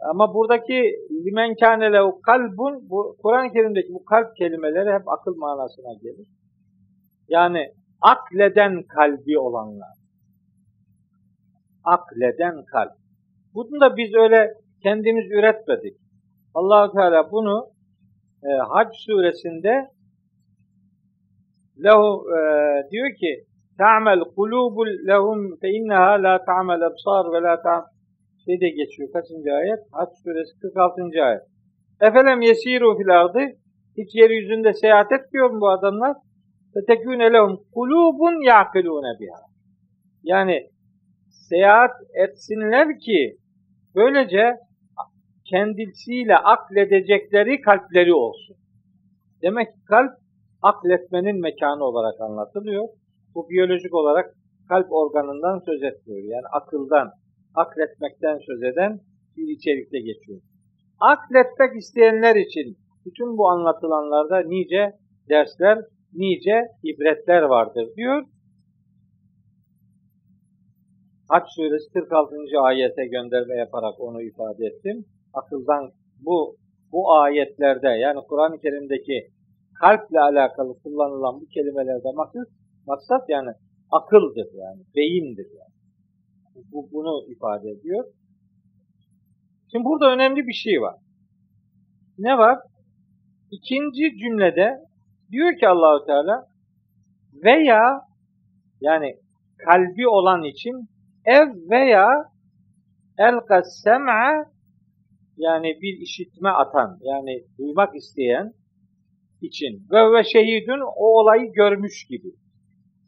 Ama buradaki limen kânele kalbun, bu Kur'an-ı Kerim'deki bu kalp kelimeleri hep akıl manasına gelir. Yani akleden kalbi olanlar akleden kalp. Bunu da biz öyle kendimiz üretmedik. allah Teala bunu e, Hac suresinde lehu e, diyor ki ta'mel kulubul lehum fe inneha la ta'mel absar ve la ta'mel şeyde geçiyor. Kaçıncı ayet? Hac suresi 46. ayet. Efelem yesiru fil ardı hiç yeryüzünde seyahat etmiyor mu bu adamlar? Fetekûne lehum kulubun ya'kilûne biha. Yani seyahat etsinler ki böylece kendisiyle akledecekleri kalpleri olsun. Demek ki kalp akletmenin mekanı olarak anlatılıyor. Bu biyolojik olarak kalp organından söz etmiyor. Yani akıldan, akletmekten söz eden bir içerikte geçiyor. Akletmek isteyenler için bütün bu anlatılanlarda nice dersler, nice ibretler vardır diyor. Haç suresi 46. ayete gönderme yaparak onu ifade ettim. Akıldan bu bu ayetlerde yani Kur'an-ı Kerim'deki kalple alakalı kullanılan bu kelimelerde maksat, maksat yani akıldır yani, beyindir yani. Bu, bunu ifade ediyor. Şimdi burada önemli bir şey var. Ne var? İkinci cümlede diyor ki Allahu Teala veya yani kalbi olan için ev veya elka sem'a yani bir işitme atan yani duymak isteyen için ve ve şehidün o olayı görmüş gibi.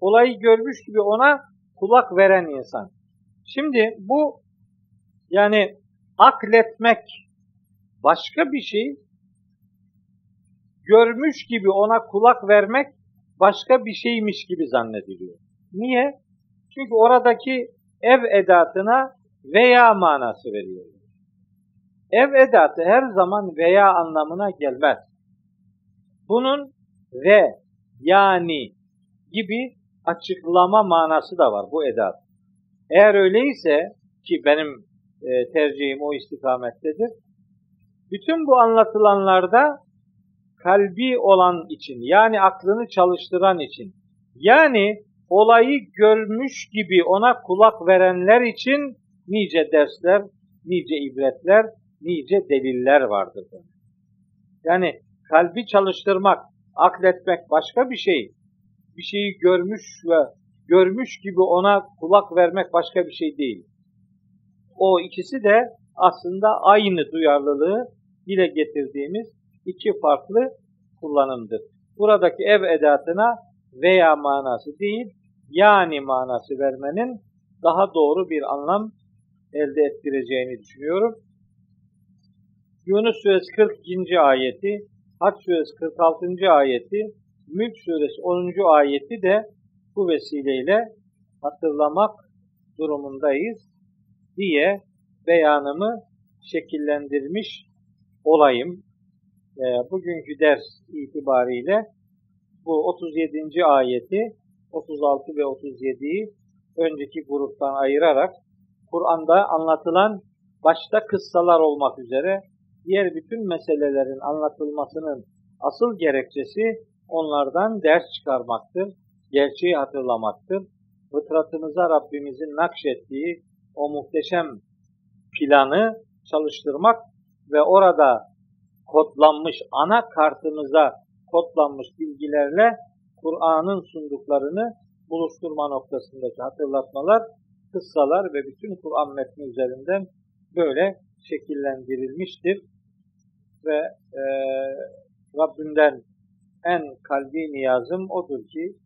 olayı görmüş gibi ona kulak veren insan. Şimdi bu yani akletmek başka bir şey, görmüş gibi ona kulak vermek başka bir şeymiş gibi zannediliyor. Niye? Çünkü oradaki ev edatına veya manası veriyor. Ev edatı her zaman veya anlamına gelmez. Bunun ve yani gibi açıklama manası da var bu edat. Eğer öyleyse ki benim e, tercihim o istikamettedir. Bütün bu anlatılanlarda kalbi olan için yani aklını çalıştıran için yani olayı görmüş gibi ona kulak verenler için nice dersler, nice ibretler, nice deliller vardır. Yani kalbi çalıştırmak, akletmek başka bir şey. Bir şeyi görmüş ve görmüş gibi ona kulak vermek başka bir şey değil. O ikisi de aslında aynı duyarlılığı dile getirdiğimiz iki farklı kullanımdır. Buradaki ev edatına veya manası değil, yani manası vermenin daha doğru bir anlam elde ettireceğini düşünüyorum. Yunus suresi 42. ayeti, Hac suresi 46. ayeti, Mülk suresi 10. ayeti de bu vesileyle hatırlamak durumundayız diye beyanımı şekillendirmiş olayım. E, bugünkü ders itibariyle bu 37. ayeti 36 ve 37'yi önceki gruptan ayırarak Kur'an'da anlatılan başta kıssalar olmak üzere diğer bütün meselelerin anlatılmasının asıl gerekçesi onlardan ders çıkarmaktır, gerçeği hatırlamaktır. Fıtratımıza Rabbimizin nakşettiği o muhteşem planı çalıştırmak ve orada kodlanmış ana kartımıza kodlanmış bilgilerle Kur'an'ın sunduklarını buluşturma noktasındaki hatırlatmalar, kıssalar ve bütün Kur'an metni üzerinden böyle şekillendirilmiştir. Ve e, Rabbimden en kalbi niyazım odur ki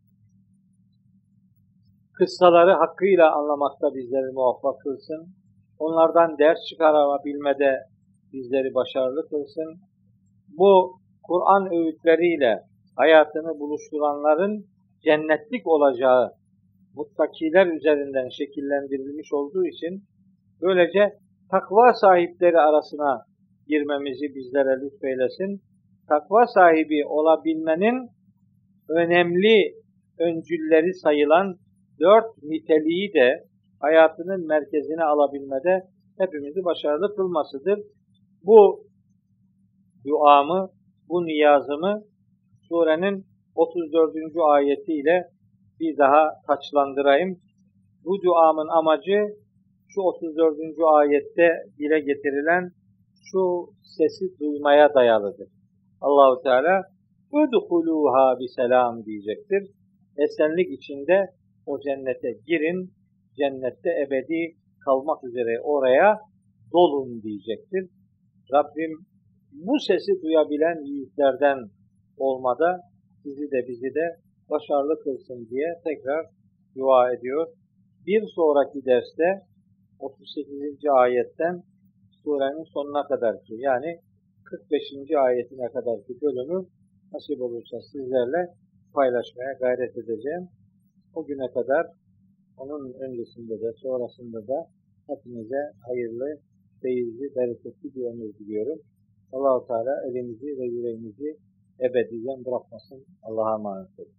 kıssaları hakkıyla anlamakta bizleri muvaffak kılsın. Onlardan ders çıkarabilmede bizleri başarılı kılsın. Bu Kur'an öğütleriyle hayatını buluşturanların cennetlik olacağı muttakiler üzerinden şekillendirilmiş olduğu için böylece takva sahipleri arasına girmemizi bizlere lütfeylesin. Takva sahibi olabilmenin önemli öncülleri sayılan dört niteliği de hayatının merkezine alabilmede hepimizi başarılı kılmasıdır. Bu duamı, bu niyazımı surenin 34. ayetiyle bir daha taçlandırayım. Bu duamın amacı şu 34. ayette dile getirilen şu sesi duymaya dayalıdır. Allahu Teala udhuluha bi selam diyecektir. Esenlik içinde o cennete girin, cennette ebedi kalmak üzere oraya dolun diyecektir. Rabbim bu sesi duyabilen yiğitlerden olmada sizi de bizi de başarılı kılsın diye tekrar dua ediyor. Bir sonraki derste 38. ayetten surenin sonuna kadar ki yani 45. ayetine kadar ki bölümü nasip olursa sizlerle paylaşmaya gayret edeceğim. O güne kadar onun öncesinde de sonrasında da hepinize hayırlı, feyizli, bereketli bir ömür diliyorum. Allahu Teala elimizi ve yüreğimizi ebediyen bırakmasın. Allah'a emanet olun.